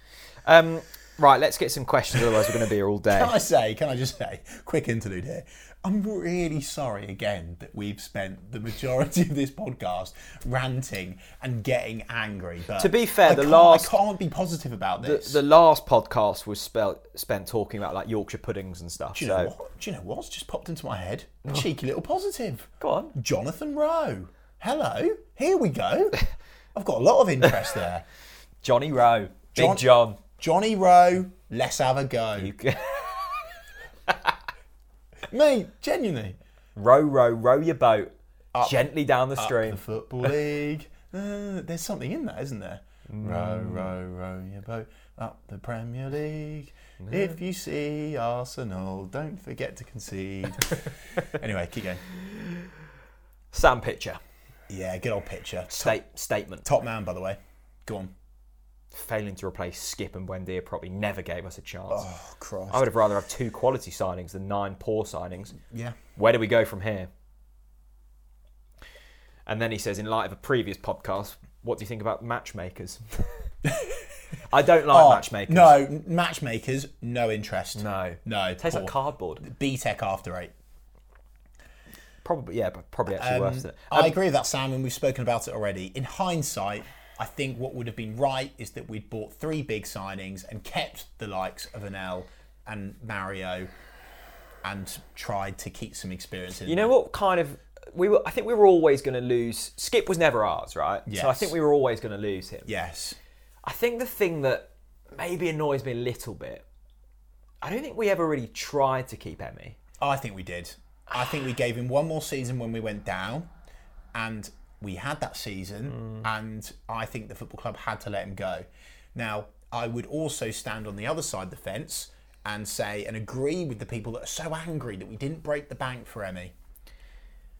Um, right, let's get some questions, otherwise, we're going to be here all day. Can I say? Can I just say? Quick interlude here. I'm really sorry again that we've spent the majority of this podcast ranting and getting angry. But To be fair, I the last- I can't be positive about this. the last podcast was spelt, spent talking about like Yorkshire puddings and stuff. Do you so know what? Do you know what's just popped into my head? A cheeky little positive. go on. Jonathan Rowe. Hello. Here we go. I've got a lot of interest there. Johnny Rowe, John- Big John. Johnny Rowe. Let's have a go. You can- Mate, genuinely. row, row, row your boat gently down the Up stream. the football league. Uh, there's something in that, isn't there? Mm. Row, row, row your boat up the Premier League. If you see Arsenal, don't forget to concede. anyway, keep going. Sam Pitcher, Yeah, good old picture. state statement. Top man, by the way. Go on. Failing to replace Skipp and Buendia probably never gave us a chance. Oh, Christ. I would have rather have two quality signings than nine poor signings. yeah. Where do we go from here? And then he says, in light of a previous podcast, what do you think about matchmakers? I don't like Oh, matchmakers. No, matchmakers, no interest. No. No. It Tastes like cardboard. B Tech after eight. Probably, yeah, but probably actually Um, worse than it. I agree with that, Sam, and we've spoken about it already. In hindsight, I think what would have been right is that we'd bought three big signings and kept the likes of Onel and Mario and tried to keep some experience in You know what kind of we were? I think we were always going to lose. Skipp was never ours, right? So I think we were always going to lose him. Yes. I think the thing that maybe annoys me a little bit, I don't think we ever really tried to keep Emmy. Oh, I think we did. I think we gave him one more season when we went down, and we had that season, and I think the football club had to let him go. Now, I would also stand on the other side of the fence and say and agree with the people that are so angry that we didn't break the bank for Emmy.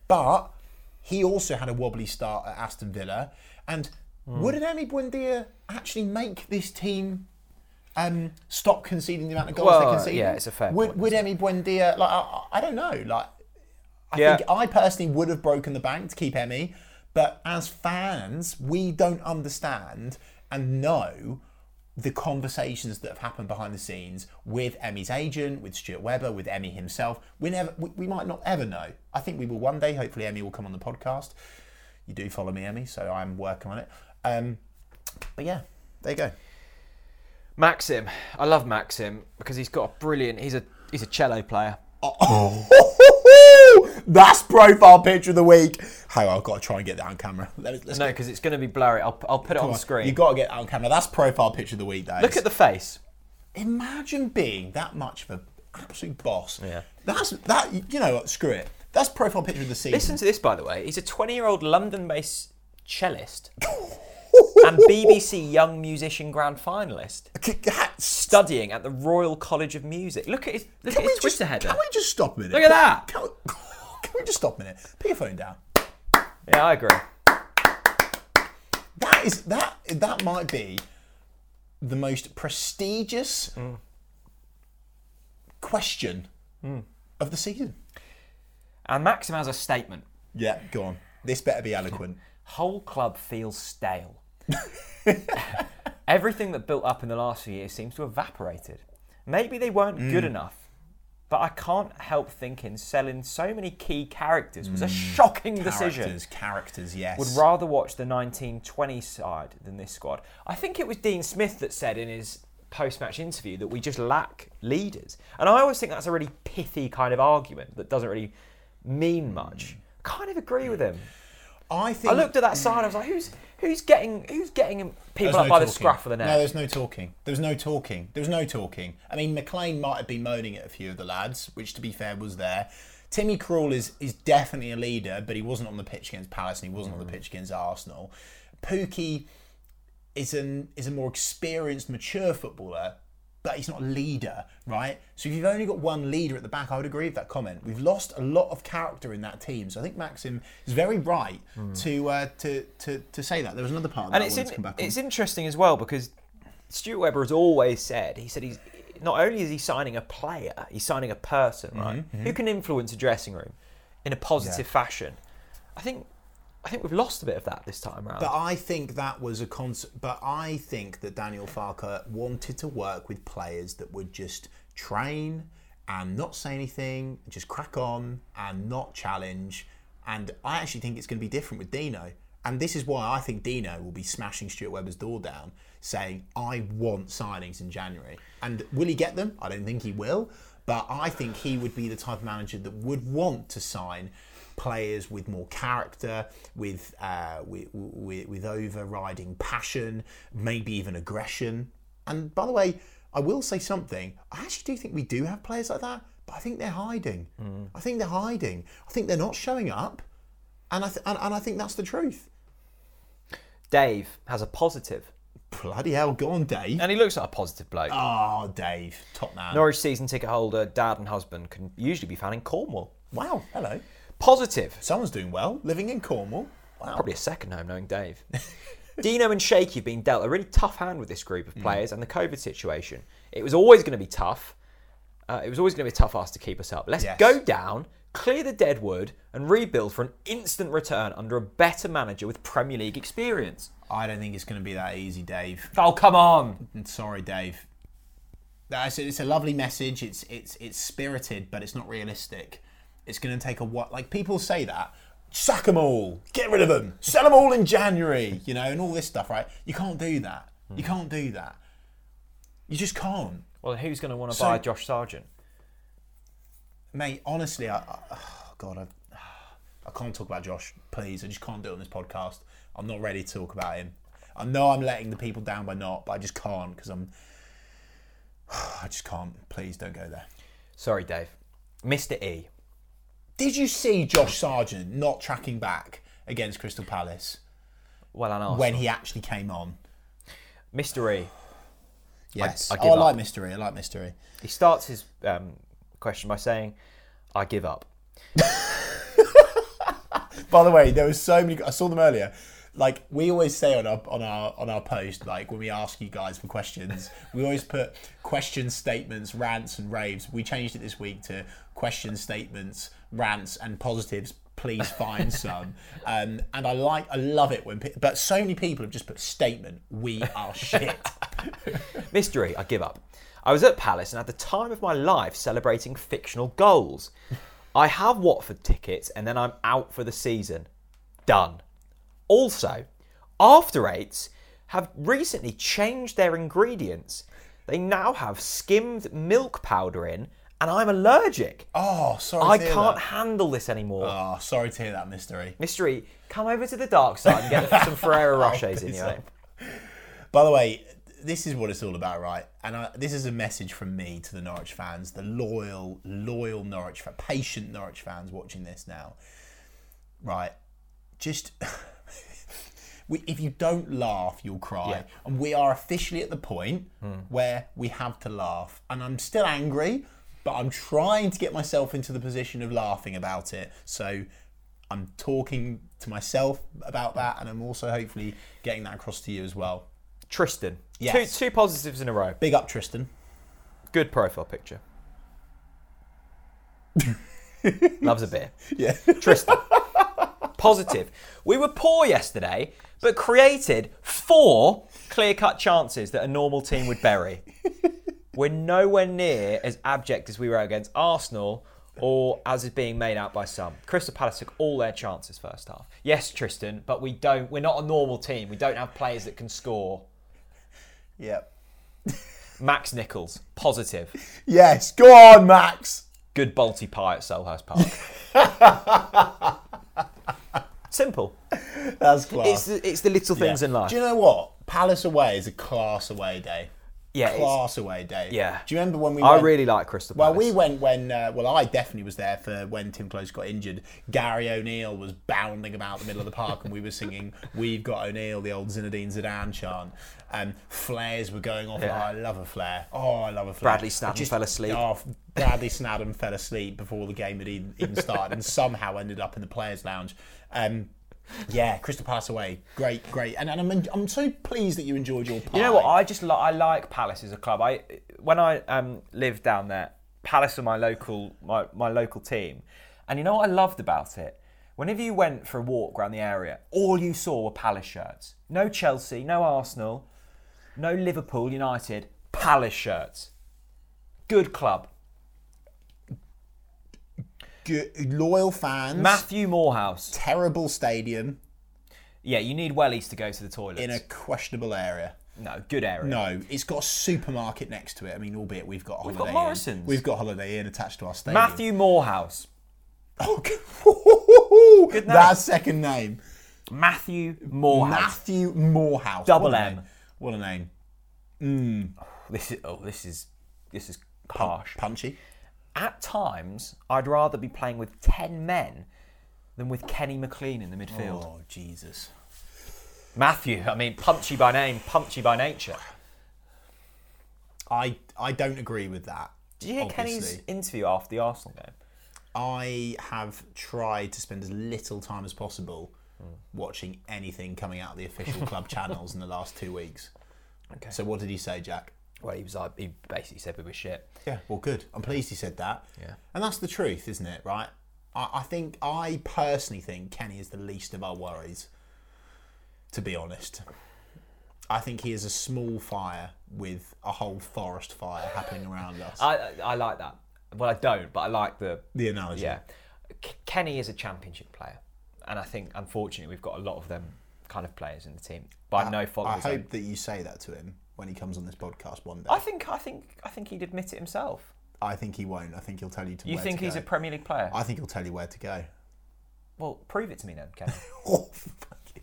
But he also had a wobbly start at Aston Villa, and would an Emmy Buendia actually make this team um, stop conceding the amount of goals Well, they conceded? yeah, it's a fair would, point, Would Emmy Buendia like? I, I don't know. Like, I Yeah. think I personally would have broken the bank to keep Emmy, but as fans, we don't understand and know the conversations that have happened behind the scenes with Emmy's agent, with Stuart Webber, with Emmy himself. We never, we, we might not ever know. I think we will one day. Hopefully, Emmy will come on the podcast. You do follow me, Emmy, so I'm working on it. Um, but yeah, there you go. Maxim, I love Maxim because he's got a brilliant. He's a he's a cello player. That's profile picture of the week. Hang on, I've got to try and get that on camera. Let's, let's No, because it's going to be blurry. I'll I'll put it on the screen. You've got to get that on camera. That's profile picture of the week. That Look is. at the face. Imagine being that much of an absolute boss. Yeah. That's that. You know what? Screw it. That's profile picture of the season. Listen to this, by the way. He's a 20 year old London based cellist and BBC Young Musician Grand Finalist, studying at the Royal College of Music. Look at his, look Can at we his Twitter just, header. Can we just stop a minute? Look at that. Can we, can we just stop a minute? Put your phone down. Yeah, I agree. That is that. That might be the most prestigious Mm. question Mm. of the season. And Maxim has a statement. Yeah, go on. This better be eloquent. Whole club feels stale. Everything that built up in the last few years seems to have evaporated. Maybe they weren't good mm. enough, but I can't help thinking selling so many key characters was a mm. shocking decision. Characters, characters, yes. Would rather watch the 1920 side than this squad. I think it was Dean Smith that said in his post-match interview that we just lack leaders, and I always think that's a really pithy kind of argument that doesn't really mean much. I Kind of agree with him. I think. I looked at that side. I was like, "Who's who's getting who's getting people There's up no by the talking. scruff of the neck? No, neck?" there's no talking. There was no talking. There was no talking. I mean, McLean might have been moaning at a few of the lads, which, to be fair, was there. Timmy Krul is is definitely a leader, but he wasn't on the pitch against Palace and he wasn't on the mm. pitch against Arsenal. Pukki is an is a more experienced, mature footballer, but he's not a leader, right? So if you've only got one leader at the back, I would agree with that comment. We've lost a lot of character in that team, so I think Maxim is very right to, uh, to to to say that. There was another part and it's in, to come back on. it's interesting as well because Stuart Webber has always said he said he's not only is he signing a player, he's signing a person, right? Who can influence a dressing room in a positive Yeah. fashion. I think I think we've lost a bit of that this time around. But I think that was a concept. But I think that Daniel Farke wanted to work with players that would just train and not say anything, just crack on and not challenge. And I actually think it's going to be different with Dino. And this is why I think Dino will be smashing Stuart Webber's door down, saying, I want signings in January. And will he get them? I don't think he will. But I think he would be the type of manager that would want to sign players with more character, with, uh, with, with, with overriding passion, maybe even aggression. And by the way, I will say something. I actually do think we do have players like that, but I think they're hiding. I think they're hiding. I think they're not showing up. And I, th- and, and I think that's the truth. Dave has a positive, Bloody hell, go on, Dave. and he looks like a positive bloke. Oh, Dave, top man. Norwich season ticket holder, dad, and husband can usually be found in Cornwall. Wow, hello. Positive, Someone's doing well, living in Cornwall. Wow. probably a second home knowing Dave. Dino and Shaky have been dealt a really tough hand with this group of players and the COVID situation. It was always going to be tough. Uh, it was always going to be a tough ask to keep us up. Let's Yes. go down, clear the dead wood, and rebuild for an instant return under a better manager with Premier League experience. I don't think it's going to be that easy, Dave. Oh, come on. I'm sorry, Dave. That's it's a lovely message. It's it's it's spirited, but it's not realistic. It's going to take a what? Like people say that. Sack them all. Get rid of them. Sell them all in January. You know, and all this stuff, right? You can't do that. You hmm. can't do that. You just can't, Well, who's going to want to So- buy Josh Sargent? mate. Honestly, I, I oh God, I, I can't talk about Josh. Please, I just can't do it on this podcast. I'm not ready to talk about him. I know I'm letting the people down by not, but I just can't because I'm. I just can't. Please don't go there. Sorry, Dave. Mr. E. Did you see Josh Sargent not tracking back against Crystal Palace Well, and Arsenal. when he actually came on? E. Yes. I I, give oh, I like mystery. I like mystery. He starts his um, question by saying, I give up. By the way, there was so many. I saw them earlier. Like we always say on our on our on our post, like when we ask you guys for questions, we always put question statements, rants, and raves. We changed it this week to question statements, rants, and positives. Please find some. Um, and I like, I love it when, pe- but so many people have just put statement. We are shit. Mystery, I give up. I was at Palace and had the time of my life celebrating fictional goals. I have Watford tickets and then I'm out for the season. Done. Also, After Eights have recently changed their ingredients. They now have skimmed milk powder in, and I'm allergic. Oh, sorry. I to hear can't That. handle this anymore. Oh, sorry to hear that mystery. Mystery, come over to the dark side and get some Ferrero Rochers in you. By the way, this is what it's all about, right? And I, this is a message from me to the Norwich fans, the loyal, loyal Norwich, patient Norwich fans watching this now. Right, just we, if you don't laugh, you'll cry, Yeah. and we are officially at the point hmm. where we have to laugh. And I'm still angry, but I'm trying to get myself into the position of laughing about it. So. I'm talking to myself about that, and I'm also hopefully getting that across to you as well. Tristan, Yes. two, two positives in a row. Big up, Tristan. Good profile picture. Loves a beer. Yeah. Tristan. Positive. We were poor yesterday, but created four clear cut chances that a normal team would bury. We're nowhere near as abject as we were against Arsenal or as is being made out by some. Crystal Palace took all their chances first half. Yes, Tristan, but we don't we're not a normal team. We don't have players that can score. Yep. Max Nichols, positive. Yes. Go on, Max. Good Balti pie at Selhurst Park. Simple. That's class. It's the, it's the little things Yeah. in life. Do you know what? Palace away is a class away day. yeah, Class away day. Yeah. Do you remember when we? I went, really like Crystal Palace. Well, we went when. Uh, well, I definitely was there for when Timm Klose got injured. Gary O'Neill was bounding about the middle of the park, and we were singing "We've Got O'Neill," the old Zinedine Zidane chant. Um, flares were going off. Yeah. Oh, I love a flare. Oh, I love a flare. Bradley Snadden fell asleep. Oh, Bradley Snadden fell asleep before the game had even, even started, and somehow ended up in the players' lounge. Um, Yeah, Crystal Palace away. Great, great. And, and I'm, I'm so pleased that you enjoyed your pie. You know what? I just li- I like Palace as a club. I when I um, lived down there, Palace are my local my, my local team, and you know what I loved about it? Whenever you went for a walk around the area, all you saw were Palace shirts. No Chelsea, no Arsenal, no Liverpool, United. Palace shirts. Good club. Good, loyal fans. Matthew Morehouse. terrible stadium Yeah, you need wellies to go to the toilets. in a questionable area. no, good area. No, it's got a supermarket next to it. I mean, albeit we've got Holiday got Inn. Morrison's. We've got Holiday Inn attached to our stadium. Matthew Morehouse. Oh, good. Name. That second name. Matthew Morehouse. Matthew Morehouse. Double What M. What a name. Hmm. This is oh, this is this is harsh. Punchy. At times, I'd rather be playing with ten men than with Kenny McLean in the midfield. Oh, Jesus. Matthew, I mean, punchy by name, punchy by nature. I, I don't agree with that. Did you hear Kenny's interview after the Arsenal game? I have tried to spend as little time as possible watching anything coming out of the official club channels in the last two weeks. Okay. So what did he say, Jack? Well, he was like, he basically said we were shit. Yeah, well, good. I'm pleased he said that. Yeah. And that's the truth, isn't it? Right? I, I think, I personally think Kenny is the least of our worries, to be honest. I think he is a small fire with a whole forest fire happening around us. I I I like that. Well, I don't, but I like the the analogy. yeah. K- Kenny is a championship player, and I think unfortunately we've got a lot of them kind of players in the team by no fault I his own. hope that you say that to him when he comes on this podcast one day. I think I think I think he'd admit it himself. I think he won't. I think he'll tell you to. You think to he's go. a Premier League player? I think he'll tell you where to go. Well, prove it to me then, Kenny. Oh, fucking.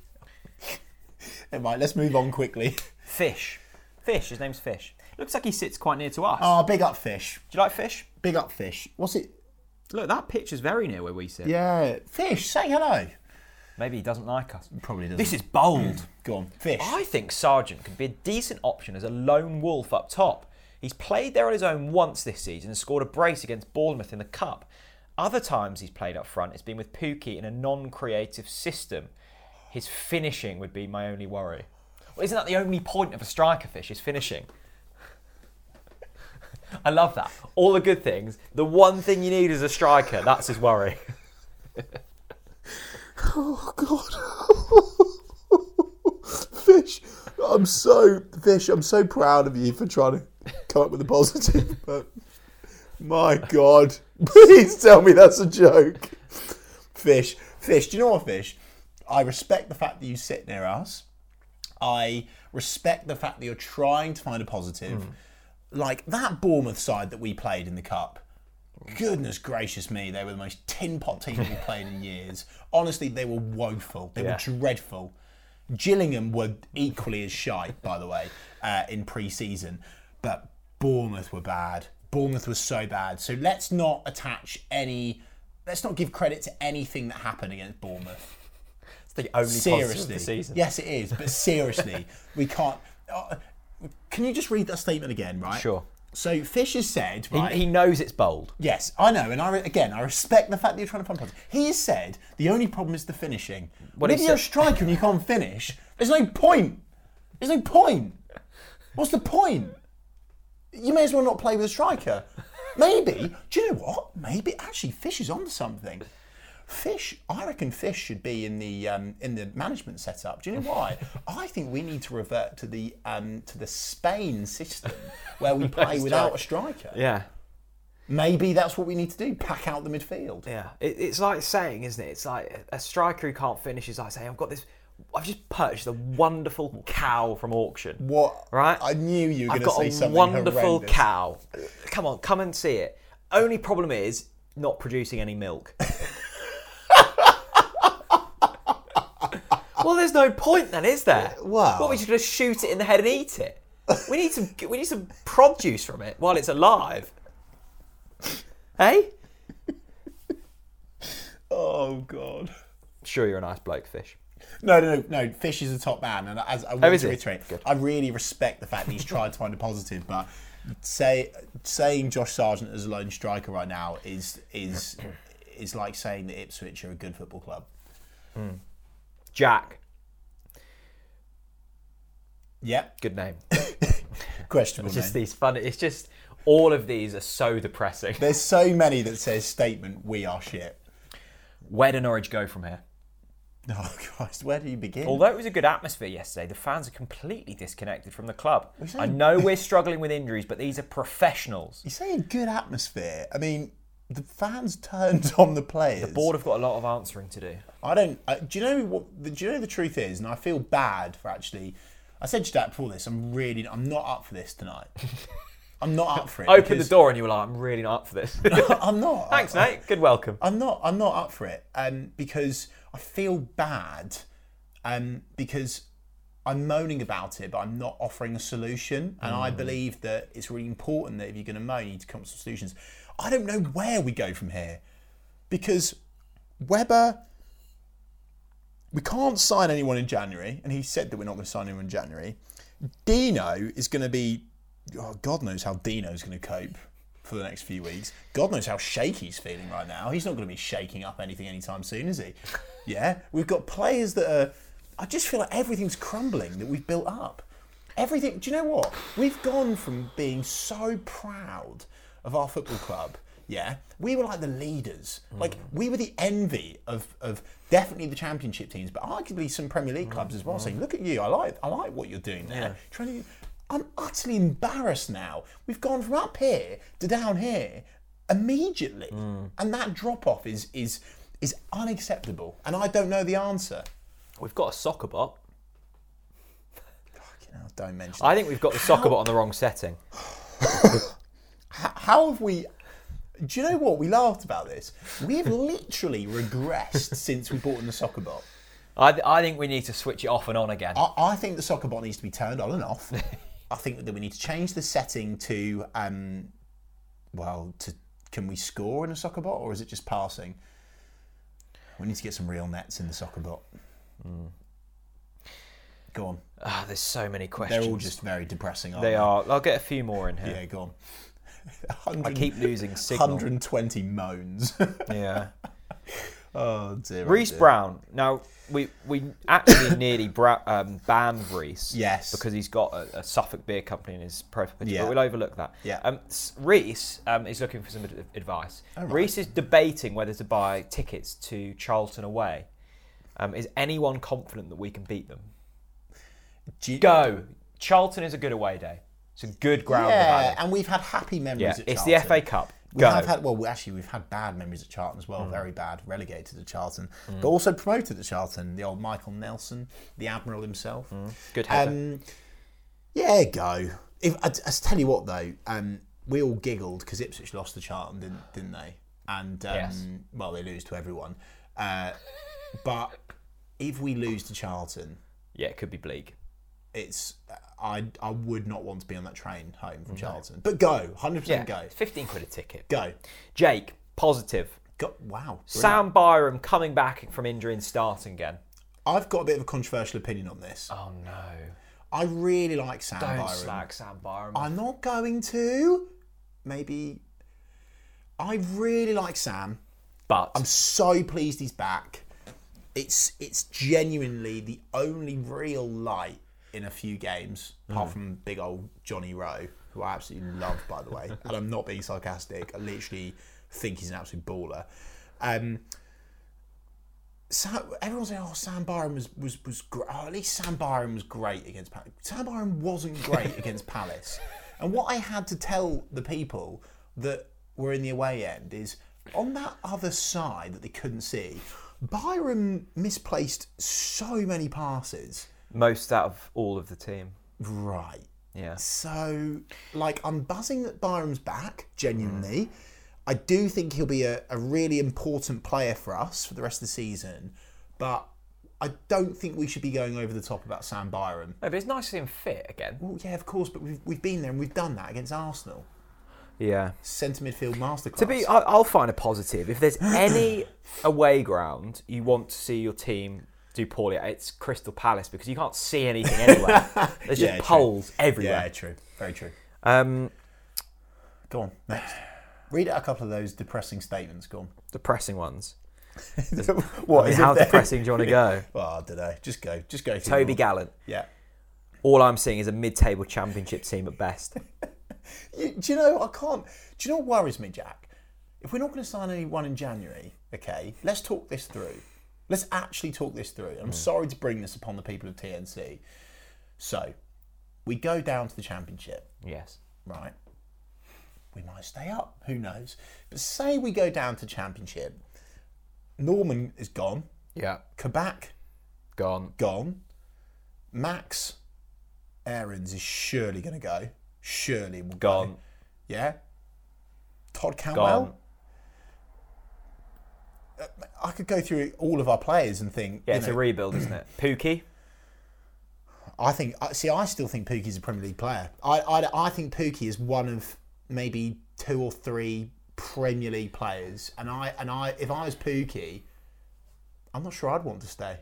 Never mind. Let's move on quickly. Fish. Fish. His name's Fish. Looks like he sits quite near to us. Oh, big up fish. Do you like Fish? Big up fish. What's it? Look, that picture's very near where we sit. Yeah, fish. Say hello. Maybe he doesn't like us. Probably doesn't. This is bold. Go on, fish. I think Sargent could be a decent option as a lone wolf up top. He's played there on his own once this season and scored a brace against Bournemouth in the Cup. Other times he's played up front, it's been with Pukki in a non creative system. His finishing would be my only worry. Well, isn't that the only point of a striker fish, is finishing? I love that. All the good things. The one thing you need is a striker, that's his worry. Oh God. fish. I'm so fish. I'm so proud of you for trying to come up with a positive. But my God, please tell me that's a joke. Fish. Fish. Do you know what, fish? I respect the fact that you sit near us. I respect the fact that you're trying to find a positive. Hmm. Like that Bournemouth side that we played in the cup. Goodness gracious me, they were the most tin pot team we've played in years. Honestly, they were woeful. They Yeah. were dreadful. Gillingham were equally as shy, by the way, uh, in pre-season. But Bournemouth were bad. Bournemouth was so bad. So let's not attach any. Let's not give credit to anything that happened against Bournemouth It's the only positive of the season. Yes, it is. But seriously, we can't. Uh, can you just read that statement again, right? Sure. So Fish has said, He, right? he knows it's bold. yes, I know, and I re- again, I respect the fact that you're trying to find positive. He has said the only problem is the finishing. What if you're a striker and you can't finish, there's no point. There's no point. What's the point? You may as well not play with a striker. Maybe. Do you know what? Maybe actually Fish is onto something. Fish, I reckon Fish should be in the um, in the management setup. Do you know why? I think we need to revert to the um, to the Spain system where we play without a striker. Yeah. Maybe that's what we need to do. Pack out the midfield. Yeah, it, it's like saying, isn't it? It's like a striker who can't finish is like saying, "I've got this. I've just purchased a wonderful cow from auction. What? Right? I knew you were I've going to got say a something wonderful horrendous. cow. Come on, come and see it. Only problem is not producing any milk. well, there's no point then, is there? Well- what we should just shoot it in the head and eat it? We need some. We need some produce from it while it's alive. Hey, Oh God. sure you're a nice bloke, fish. No, no, no, no. Fish is a top man, and as I oh, want Oh, is to he? reiterate, Good. I really respect the fact that he's tried to find a positive. But say saying Josh Sargent as a lone striker right now is is is like saying that Ipswich are a good football club. Hmm. Jack, Yeah. good name. Questionable. It's just name. these fun. It's just all of these are so depressing. There's so many that says statement. We are shit. Where do Norwich go from here? Oh Christ, where do you begin? Although it was a good atmosphere yesterday, the fans are completely disconnected from the club. I know we're struggling with injuries, but these are professionals. you say a good atmosphere. I mean, the fans turned on the players. The board have got a lot of answering to do. I don't. Uh, do you know what? Do you know the truth is? And I feel bad for actually. I said to Jack before this. I'm really. I'm not up for this tonight. I'm not up for it. Open the door and you were like, I'm really not up for this. I'm not. Thanks, I- mate. Good welcome. I'm not. I'm not up for it. Um, because I feel bad. Um, because I'm moaning about it, but I'm not offering a solution. And I believe that it's really important that if you're going to moan, you need to come up with some solutions. I don't know where we go from here, because Webber. We can't sign anyone in January, and he said that we're not going to sign anyone in January. Dino is going to be. Oh, God knows how Dino is going to cope for the next few weeks. God knows how shaky he's feeling right now. He's not going to be shaking up anything anytime soon, is he? Yeah, we've got players that are. I just feel like everything's crumbling that we've built up. Everything. Do you know what? We've gone from being so proud of our football club. Yeah, we were like the leaders. Hmm. Like we were the envy of, of definitely the championship teams, but arguably some Premier League clubs as well. Saying, hmm. "Look at you! I like I like what you're doing there." Trying to, I'm utterly embarrassed now. We've gone from up here to down here immediately, hmm. and that drop off is is is unacceptable. And I don't know the answer. We've got a soccer bot. Fucking hell, don't mention. I think we've got the soccer bot on the wrong setting. How have we? Do you know what? We laughed about this. We have literally regressed since we bought in the soccer bot. I, I think we need to switch it off and on again. I, I think the soccer bot needs to be turned on and off. I think that we need to change the setting to, um, well, to can we score in a soccer bot or is it just passing? We need to get some real nets in the soccer bot. Go on. Ah, there's so many questions. They're all just very depressing. Aren't They they are. I'll get a few more in here. Yeah, go on. I keep losing signal. 120 moans. Yeah. oh dear. oh Reese. Brown. Now we we actually nearly bra- um, banned Reese. Yes. Because he's got a, a Suffolk beer company in his profile picture. Yeah. But we'll overlook that. Yeah. Um, Reese um, is looking for some ad- advice. Oh, right. Reese is debating whether to buy tickets to Charlton away. Um, is anyone confident that we can beat them? You- Go. Charlton is a good away day. It's a good ground. Yeah, and we've had happy memories Yeah. It's the FA Cup. We Go. have had well, we- actually, we've had bad memories at Charlton as Mm. well. Very bad, relegated at Charlton, but also promoted at Charlton. The old Michael Nelson, the admiral himself. good header. Um, yeah, go. If I, I tell you what though, um, we all giggled because Ipswich lost to Charlton, didn't, didn't they? And um, Yes. well, they lose to everyone. Uh, but if we lose to Charlton, yeah, it could be bleak. it's I I would not want to be on that train home from Charlton. But go, hundred Yeah. percent go, 15 quid a ticket. go, Jake, positive. go. Wow. Sam Byram coming back from injury and starting again. I've got a bit of a controversial opinion on this. Oh no. I really like Sam Don't Byram. slag Sam Byram. I'm not going to. Maybe. I really like Sam. but I'm so pleased he's back. It's it's genuinely the only real light in a few games, apart from big old Johnny Rowe, who I absolutely love, by the way. and I'm not being sarcastic. I literally think he's an absolute baller. Um, Sam, everyone's saying, "Oh, Sam Byram was was was great. Oh, at least Sam Byram was great against Palace." Sam Byram wasn't great against Palace. And what I had to tell the people that were in the away end is on that other side that they couldn't see, Byram misplaced so many passes. Most out of all of the team. Right. Yeah. So, like, I'm buzzing that Byram's back, genuinely. Mm. I do think he'll be a, a really important player for us for the rest of the season, but I don't think we should be going over the top about Sam Byram. No, but it's nice to see him fit again. Well, yeah, of course, but we've, we've been there and we've done that against Arsenal. Yeah. Centre midfield masterclass. To be, I'll find a positive. If there's any away ground you want to see your team do poorly, at, it's Crystal Palace because you can't see anything anywhere. There's Yeah, just true. poles yeah, everywhere. true. Very true. Um, Go on, next. Read out a couple of those depressing statements. Go on. depressing ones. what? I mean, how depressing do you want to go? Well, I don't know. Just go. Just go. Toby. Gallant. Yeah. All I'm seeing is a mid-table championship team at best. You, do you know? I can't. Do you know what worries me, Jack? If we're not going to sign anyone in January, okay, let's talk this through. Let's actually talk this through. I'm mm. sorry to bring this upon the people of TNC. So, we go down to the championship. yes. right? We might stay up, who knows? But say we go down to championship. Normann is gone. Yeah. Kabak. Gone. gone. Max Aarons is surely going to go. Surely will Gone. go. Yeah. Todd Cantwell. Gone. I could go through all of our players and think. Yeah, it's know, a rebuild, isn't it? Pukki. I think. See, I still think Pukki's a Premier League player. I, I, I think Pukki is one of maybe two or three Premier League players, and I and I if I was Pukki, I'm not sure I'd want to stay.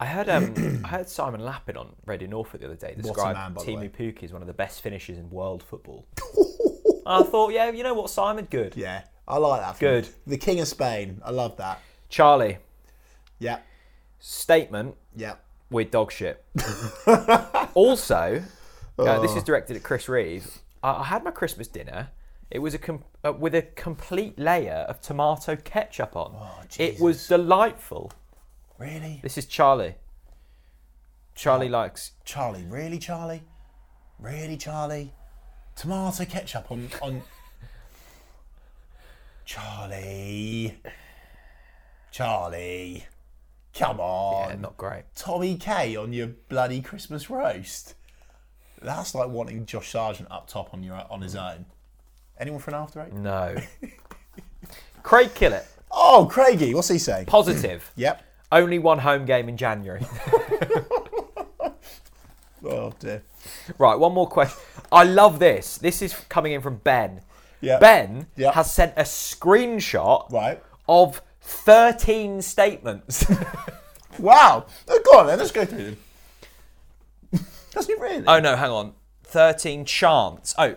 I heard um, I heard Simon Lappin on Radio Norfolk the other day a describe man, by the way. Teemu Pukki as one of the best finishers in world football. I thought, yeah, you know what, Simon, good. Yeah, I like that. Good. him. The King of Spain. I love that. Charlie, Yeah, statement yeah. with dog shit. also, uh, this is directed at Chris Reeve. I, I had my Christmas dinner. It was a com- uh, with a complete layer of tomato ketchup on. Oh, it was delightful. Really, This is Charlie. Charlie likes Charlie? Really, Charlie? Really, Charlie? Tomato ketchup on on. Charlie. Charlie. Come on. yeah, not great. Tommy K on your bloody Christmas roast. That's like wanting Josh Sargent up top on your on his own. Anyone for an after eight? No. Craig Killett, Oh, Craigie, what's he saying? positive. Yep. Only one home game in January. Oh dear. right, one more question. I love this. This is coming in from Ben. Yeah. Ben Yeah. has sent a screenshot Right. of 13 statements. Wow. Oh, go on then. Let's go through them. Does he really? oh no, hang on. 13 chants. Oh,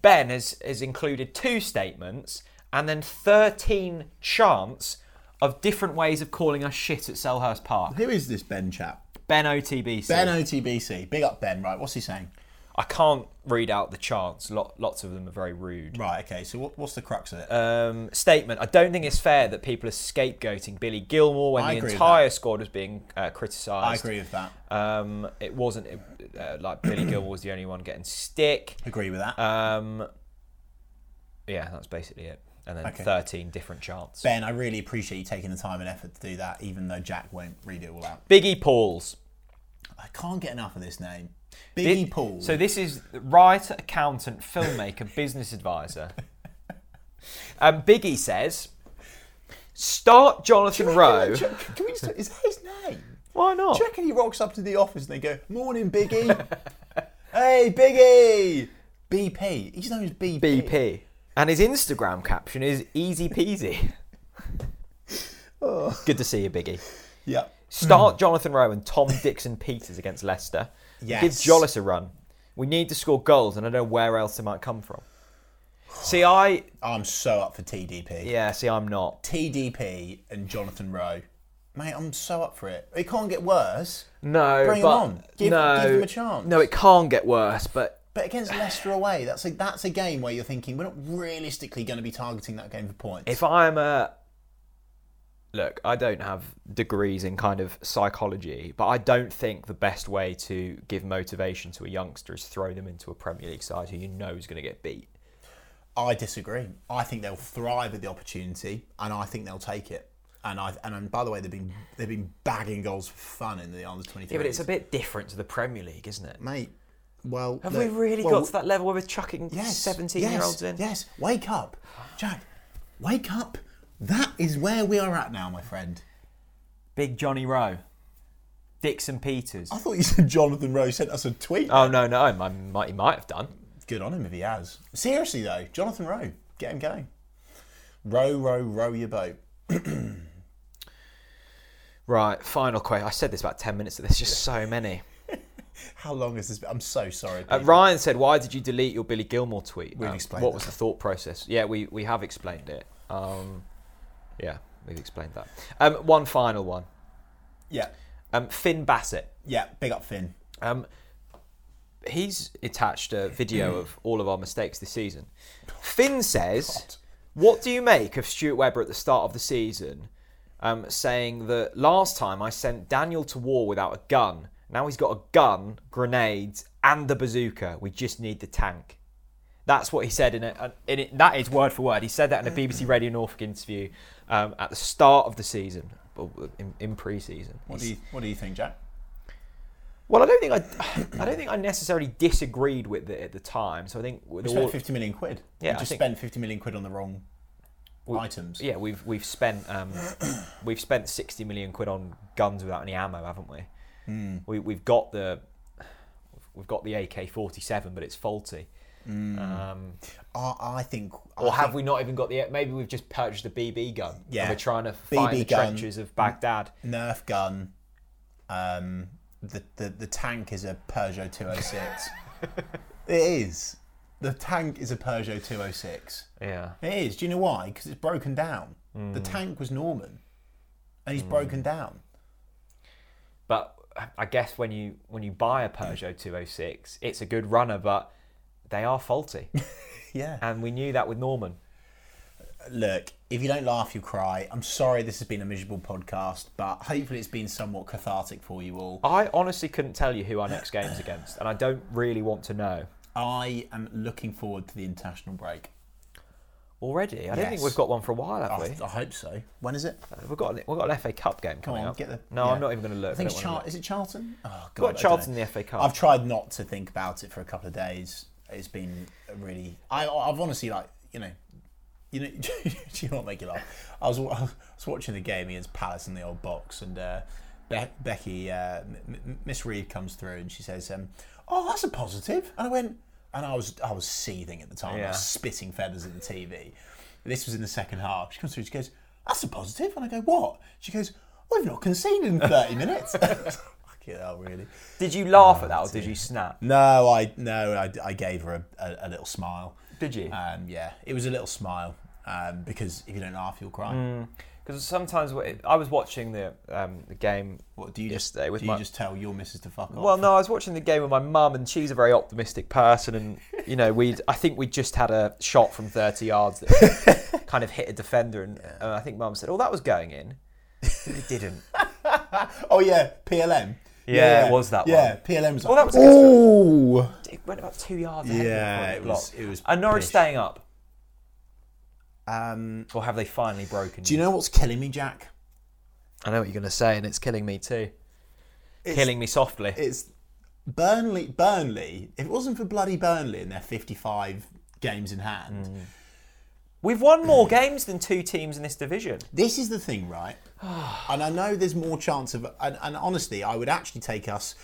Ben has, has included two statements and then 13 chants of different ways of calling us shit at Selhurst Park. Who is this Ben chap? Ben OTBC. Ben OTBC. Big up Ben. Right. What's he saying? I can't read out the chants. Lot, lots of them are very rude. Right. Okay. So what, what's the crux of it? um, statement. I don't think it's fair that people are scapegoating Billy Gilmour when I the entire squad was being uh, criticised. I agree with that. Um, it wasn't uh, like Billy Gilmour was the only one getting stick. Agree with that. Um, yeah, that's basically it. And then Okay. 13 different chants. ben, I really appreciate you taking the time and effort to do that, even though Jack won't read it all out. Biggie Pauls. I can't get enough of this name. Biggie Thi- Paul. So this is writer, accountant, filmmaker, business advisor. Um, Biggie says, start Jonathan Rowe. Can we just, is that his name? Why not? Do you reckon he rocks up to the office and they go, Morning, Biggie. hey, Biggie. BP. He's known as BP. BP. And his Instagram caption is easy peasy. Oh. Good to see you, Biggie. Yep. Start Jonathan Rowe and Tom Dickson-Peters against Leicester. Yes. Give Tzolis a run. We need to score goals, and I don't know where else they might come from. See, I I'm so up for TDP. yeah. See, I'm not. TDP and Jonathan Rowe. Mate, I'm so up for it. It can't get worse. No, Bring 'em but on. Give- no, give a chance. No, it can't get worse. But But against Leicester away, that's a that's a game where you're thinking we're not realistically going to be targeting that game for points. if I'm a look, I don't have degrees in kind of psychology, but I don't think the best way to give motivation to a youngster is throw them into a Premier League side who you know is going to get beat. I disagree. I think they'll thrive at the opportunity, and I think they'll take it. And I and, and by the way, they've been they've been bagging goals for fun in the under twenty. Yeah, but it's a bit different to the Premier League, isn't it? mate. Well, Have look, we really well, got to that level where we're chucking seventeen-year-olds in? Yes, wake up, Jack. Wake up. That is where we are at now, my friend. Big Johnny Rowe. Dickson-Peters. I thought you said Jonathan Rowe sent us a tweet. Oh, no, no, I might, he might have done. Good on him if he has. Seriously though, Jonathan Rowe, get him going. Row, row, row your boat. Right, final question. I said this about 10 minutes ago. There's just so many. How long has this been? I'm so sorry. Uh. Ryan said, "Why did you delete your Billy Gilmour tweet?" We've Um, explained What that. was the thought process? Yeah, we, we have explained it. Um, yeah, we've explained that. Um, one final one. Yeah, Um, Finn Bassett. yeah. Big up Finn. Um, he's attached a video of all of our mistakes this season. Finn says, "What do you make of Stuart Webber at the start of the season, um, saying that last time I sent Daniel to war without a gun. Now he's got a gun, grenades, and the bazooka. We just need the tank." That's what he said in it. In it that is word for word. He said that in a BBC Radio Norfolk interview um, at the start of the season, in, in pre-season. What do you What do you think, Jack? Well, I don't think I, I don't think I necessarily disagreed with it at the time. So I think We all, spent fifty million quid. Yeah, we I just think- spent fifty million quid on the wrong items. yeah, we've we've spent um, we've spent sixty million quid on guns without any ammo, haven't we? Hmm. We we've got the we've got the AK forty seven, but it's faulty. Um, I, I think. or I have think- we not even got the? Maybe we've just purchased a BB gun. Yeah. we're trying to find BB the gun. trenches of Baghdad. Nerf gun. Um, the, the the tank is a Peugeot 206. it is. The tank is a Peugeot 206. Yeah, It is. Do you know why? Because it's broken down. The tank was Normann, and he's broken down. but I guess when you when you buy a Peugeot two hundred six, it's a good runner, but they are faulty, Yeah. and we knew that with Normann. Look, if you don't laugh, you cry. I'm sorry this has been a miserable podcast, but hopefully it's been somewhat cathartic for you all. I honestly couldn't tell you who our next game's against, and I don't really want to know I am looking forward to the international break. already. I don't think Yes. we've got one for a while, have I, we? I hope so. When is it? Uh, we've got an, we've got an FA Cup game coming on, up. get the. no, yeah. I'm not even going to look. I think don't it's wanna Char- look. is it Charlton? Oh We've god, got I don't Charlton know. in the FA Cup. I've tried not to think about it for a couple of days. It's been a really. I, I've honestly like you know, you know. do you not make you laugh? I was, I was watching the game against Palace in the old box, and uh, Be- Becky, uh, M- M- Miss Reed comes through, and she says, um, "Oh, that's a positive." And I went, and I was I was seething at the time. I was spitting feathers at the TV. This was in the second half. She comes through. She goes, "That's a positive," and I go, "What?" She goes, "We've not conceded in thirty minutes." Fucking hell, really? Did you laugh at that, or did you snap? No, I no, I, I gave her a, a, a little smile. Did you? Um, yeah, it was a little smile um, because if you don't laugh, you'll cry. Mm. Because sometimes wh- I was watching the um, the game. What do you just with do you my- just tell your missus to fuck off? Well, no, I was watching the game with my mum, and she's a very optimistic person, and you know, we I think we just had a shot from 30 yards that kind of hit a defender, and uh, I think mum said, "Oh, that was going in." It didn't. Oh yeah, PLM. Yeah, it was that Yeah, one. PLM was like. Well, that was against oh. It went about two yards. ahead Yeah, before it was. It was. And Norwich pish. staying up, Um, or have they finally broken? do you know what's killing me, Jack? I know what you're going to say, and it's killing me too. It's, killing me softly. It's Burnley. Burnley. If it wasn't for bloody Burnley and their 55 games in hand, Mm. We've won more games than two teams in this division. This is the thing, right? and I know there's more chance of, and, and honestly, I would actually take us,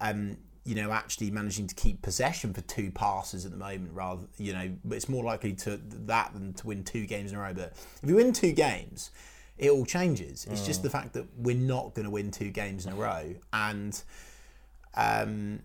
um, you know, actually managing to keep possession for two passes at the moment, rather, you know, but it's more likely to that than to win two games in a row. But if you win two games, it all changes. It's just the fact that we're not going to win two games in a row, and um,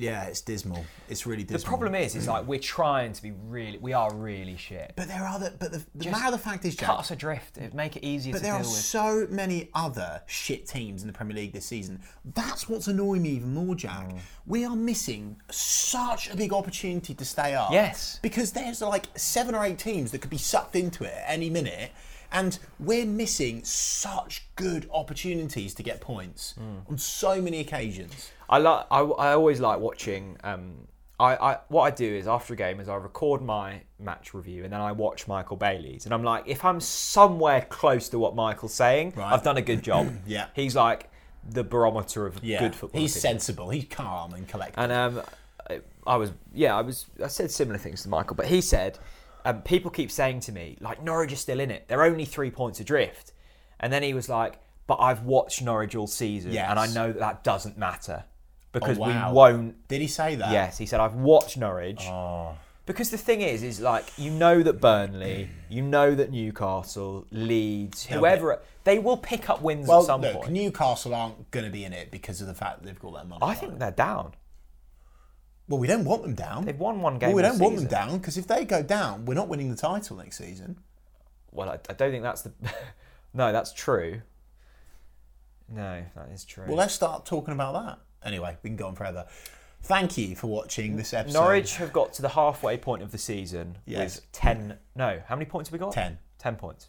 yeah, it's dismal. It's really dismal. The problem is, is like we're trying to be really, we are really shit. but there are the, but the, the matter of the fact is, Jack, Cut us adrift. It'd make it easier But to there deal are with. so many other shit teams in the Premier League this season. That's what's annoying me even more, Jack. Mm. We are missing such a big opportunity to stay up. Yes. Because there's like seven or eight teams that could be sucked into it at any minute. And we're missing such good opportunities to get points Mm. on so many occasions. I like. I, I always like watching. Um, I, I what I do is after a game is I record my match review and then I watch Michael Bailey's and I'm like, if I'm somewhere close to what Michael's saying, Right. I've done a good job. Yeah. He's like the barometer of Yeah. good football. He's sensible. He's calm and collected. And um, I- I was, yeah, I was, I said similar things to Michael, but he said, um, people keep saying to me, like, Norwich is still in it. They're only three points adrift. And then he was like, but I've watched Norwich all season, Yes. and I know that that doesn't matter because Oh, wow. we won't. Did he say that? Yes, he said, I've watched Norwich. Oh. Because the thing is, is like, you know that Burnley, you know that Newcastle, Leeds, whoever, they will pick up wins Well, at some look, point. Newcastle aren't going to be in it because of the fact that they've got that money. I think they're down. Well, we don't want them down. They've won one game. Well, we don't want them season. down because if they go down, we're not winning the title next season. Well, I, I don't think that's the. no, that's true. No, that is true. Well, let's start talking about that. Anyway, we can go on forever. Thank you for watching this episode. Norwich have got to the halfway point of the season Yes. with ten. No, how many points have we got? 10. Ten points.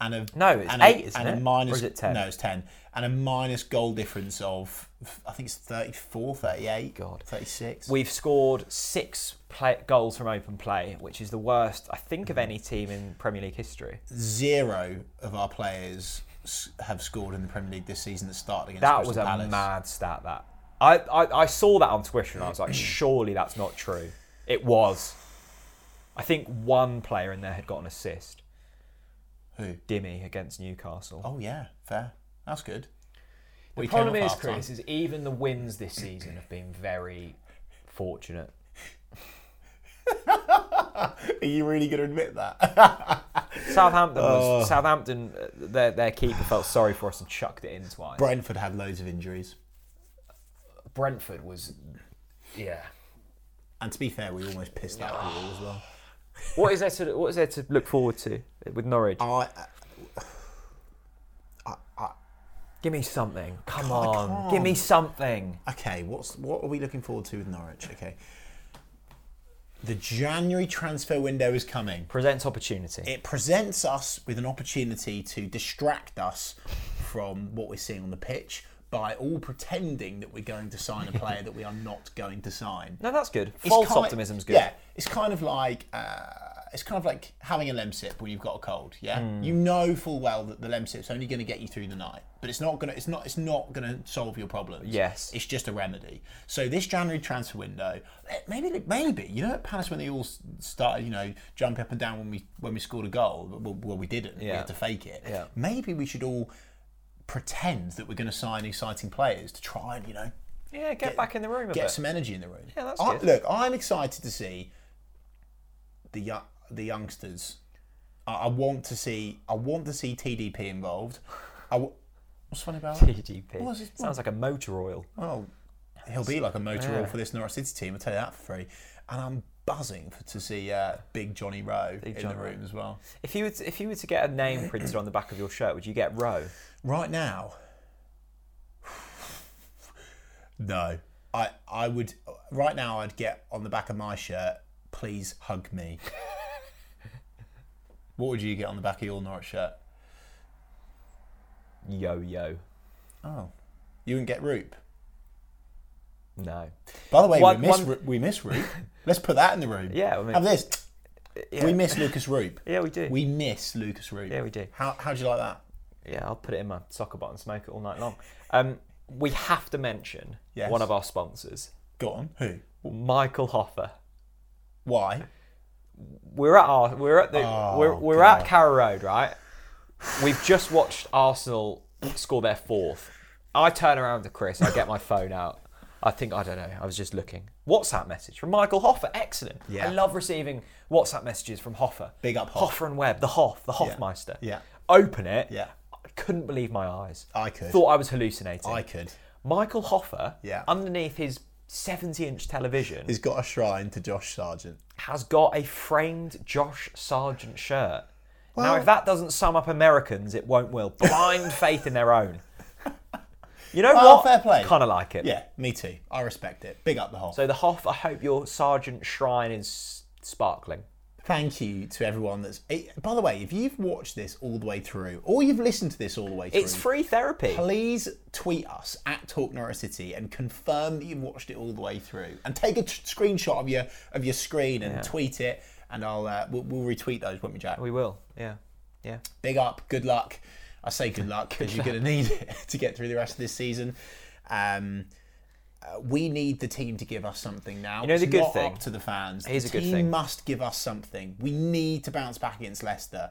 And a No, it's and eight, a, isn't and it? A minus, Or is it 10? No, it's ten, and a minus goal difference of I think it's 34, 38, God. thirty six. We've scored six play, goals from open play, which is the worst I think of any team in Premier League history. Zero of our players have scored in the Premier League this season that started against That Crystal was a Palace. mad stat. That I, I I saw that on Twitter and I was like, surely that's not true. It was. I think one player in there had got an assist. Who? Dimmy against Newcastle. Oh yeah, fair. That's good. the We problem is. Chris, is even the wins this season have been very fortunate. Are you really going to admit that? Southampton Oh. was Southampton. uh, Their their keeper felt sorry for us and chucked it in twice. Brentford had loads of injuries, Brentford was, yeah. and to be fair, we almost pissed that ball as well. What is there to what is there to look forward to with Norwich? I, Give me something. Come I on, give me something. okay, what's what are we looking forward to with Norwich? Okay, the January transfer window is coming. Presents opportunity. It presents us with an opportunity to distract us from what we're seeing on the pitch by all pretending that we're going to sign a player that we are not going to sign. no, that's good. False optimism's good. Yeah, it's kind of like uh, it's kind of like having a lemsip when you've got a cold. Yeah, Hmm. you know full well that the lemsip's only going to get you through the night, but it's not gonna. It's not. It's not going to solve your problems. Yes. it's just a remedy. So this January transfer window, eh, maybe maybe you know at Palace when they all started, you know, jumping up and down when we when we scored a goal. Well, well we didn't. Yeah. We had to fake it. Yeah. Maybe we should all pretend that we're going to sign exciting players to try and you know Yeah, get, back in the room a get bit. some energy in the room. Yeah, that's I, good. Look, I'm excited to see the yo- the youngsters. I, I want to see. I want to see TDP involved. I w- what's funny about that? TGP. What was it? Sounds like a motor oil. Well, he'll be like a motor oil Yeah. for this Norwich City team. I'll tell you that for free. And I'm buzzing for, to see uh, Big Johnny Rowe in Johnny the room as well. If you were to, if you were to get a name printed on the back of your shirt, would you get Rowe? Right now, no. I I would right now. I'd get on the back of my shirt. Please hug me. What would you get on the back of your Norwich shirt? Yo yo. Oh, you wouldn't get Rupp. No. By the way, One- we miss one- we miss Rupp. Let's put that in the room. Yeah, I mean- have this. Yeah. We miss Lukas Rupp. Yeah, we do. We miss Lukas Rupp. Yeah, we do. How how do you like that? Yeah, I'll put it in my soccer bottom and smoke it all night long. Um, we have to mention Yes. one of our sponsors, Go on. Who? Michael Hoffer. Why? We're at our we're at the Oh, we're, we're God. at Carrow Road, right? We've just watched Arsenal score their fourth. I turn around to Chris, I get my phone out. I think I don't know. I was just looking. WhatsApp message from Michael Hoffer. Excellent. Yeah. I love receiving WhatsApp messages from Hoffer. Big up Hoff. Hoffer and Webb, the Hoff, the Hoffmeister. Yeah. Open it. Yeah. I couldn't believe my eyes. I could. Thought I was hallucinating. I could. Michael Hoffer, Yeah. underneath his 70-inch television, He's got a shrine to Josh Sargent. has got a framed Josh Sargent shirt. now, if that doesn't sum up Americans, it won't will. Blind faith in their own. You know Well, what? fair play. Kind of like it. Yeah, me too. I respect it. Big up the Hoff. So the Hoff, I hope your Sargent shrine is sparkling. Thank you to everyone that's. eh, By the way, if you've watched this all the way through, or you've listened to this all the way through, It's free therapy. please tweet us at Talk Norwich City and confirm that you've watched it all the way through, and take a t- screenshot of your of your screen and tweet it, and I'll uh, we'll, we'll retweet those, won't we, Jack? We will. Yeah. Yeah. Big up, good luck. I say good luck because you're going to need it to get through the rest of this season. Um, we need the team to give us something now. You know It's the good not thing? up to the fans. Here's the a good team thing. must give us something. We need to bounce back against Leicester.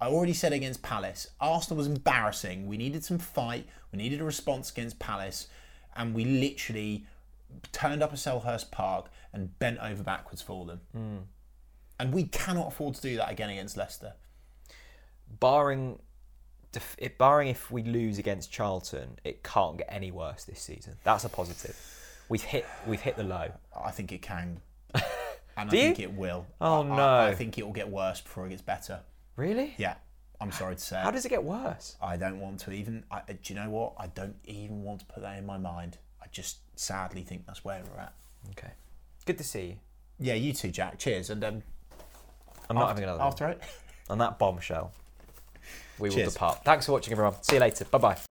I already said against Palace, Arsenal was embarrassing. We needed some fight. We needed a response against Palace, and we literally turned up at Selhurst Park and bent over backwards for them. Hmm. And we cannot afford to do that again against Leicester. Barring, def- it, barring if we lose against Charlton, it can't get any worse this season. That's a positive. We've hit. We've hit the low. I think it can. And Do I you? think it will. Oh, I- I, no. I think it will get worse before it gets better. Really? Yeah, I'm sorry to say. How does it get worse? I don't want to even. I, do you know what? I don't even want to put that in my mind. I just sadly think that's where we're at. Okay. Good to see you. Yeah, you too, Jack. Cheers. And um, I'm not after, having another one. after it. On that bombshell, we will Cheers. depart. Thanks for watching, everyone. See you later. Bye bye.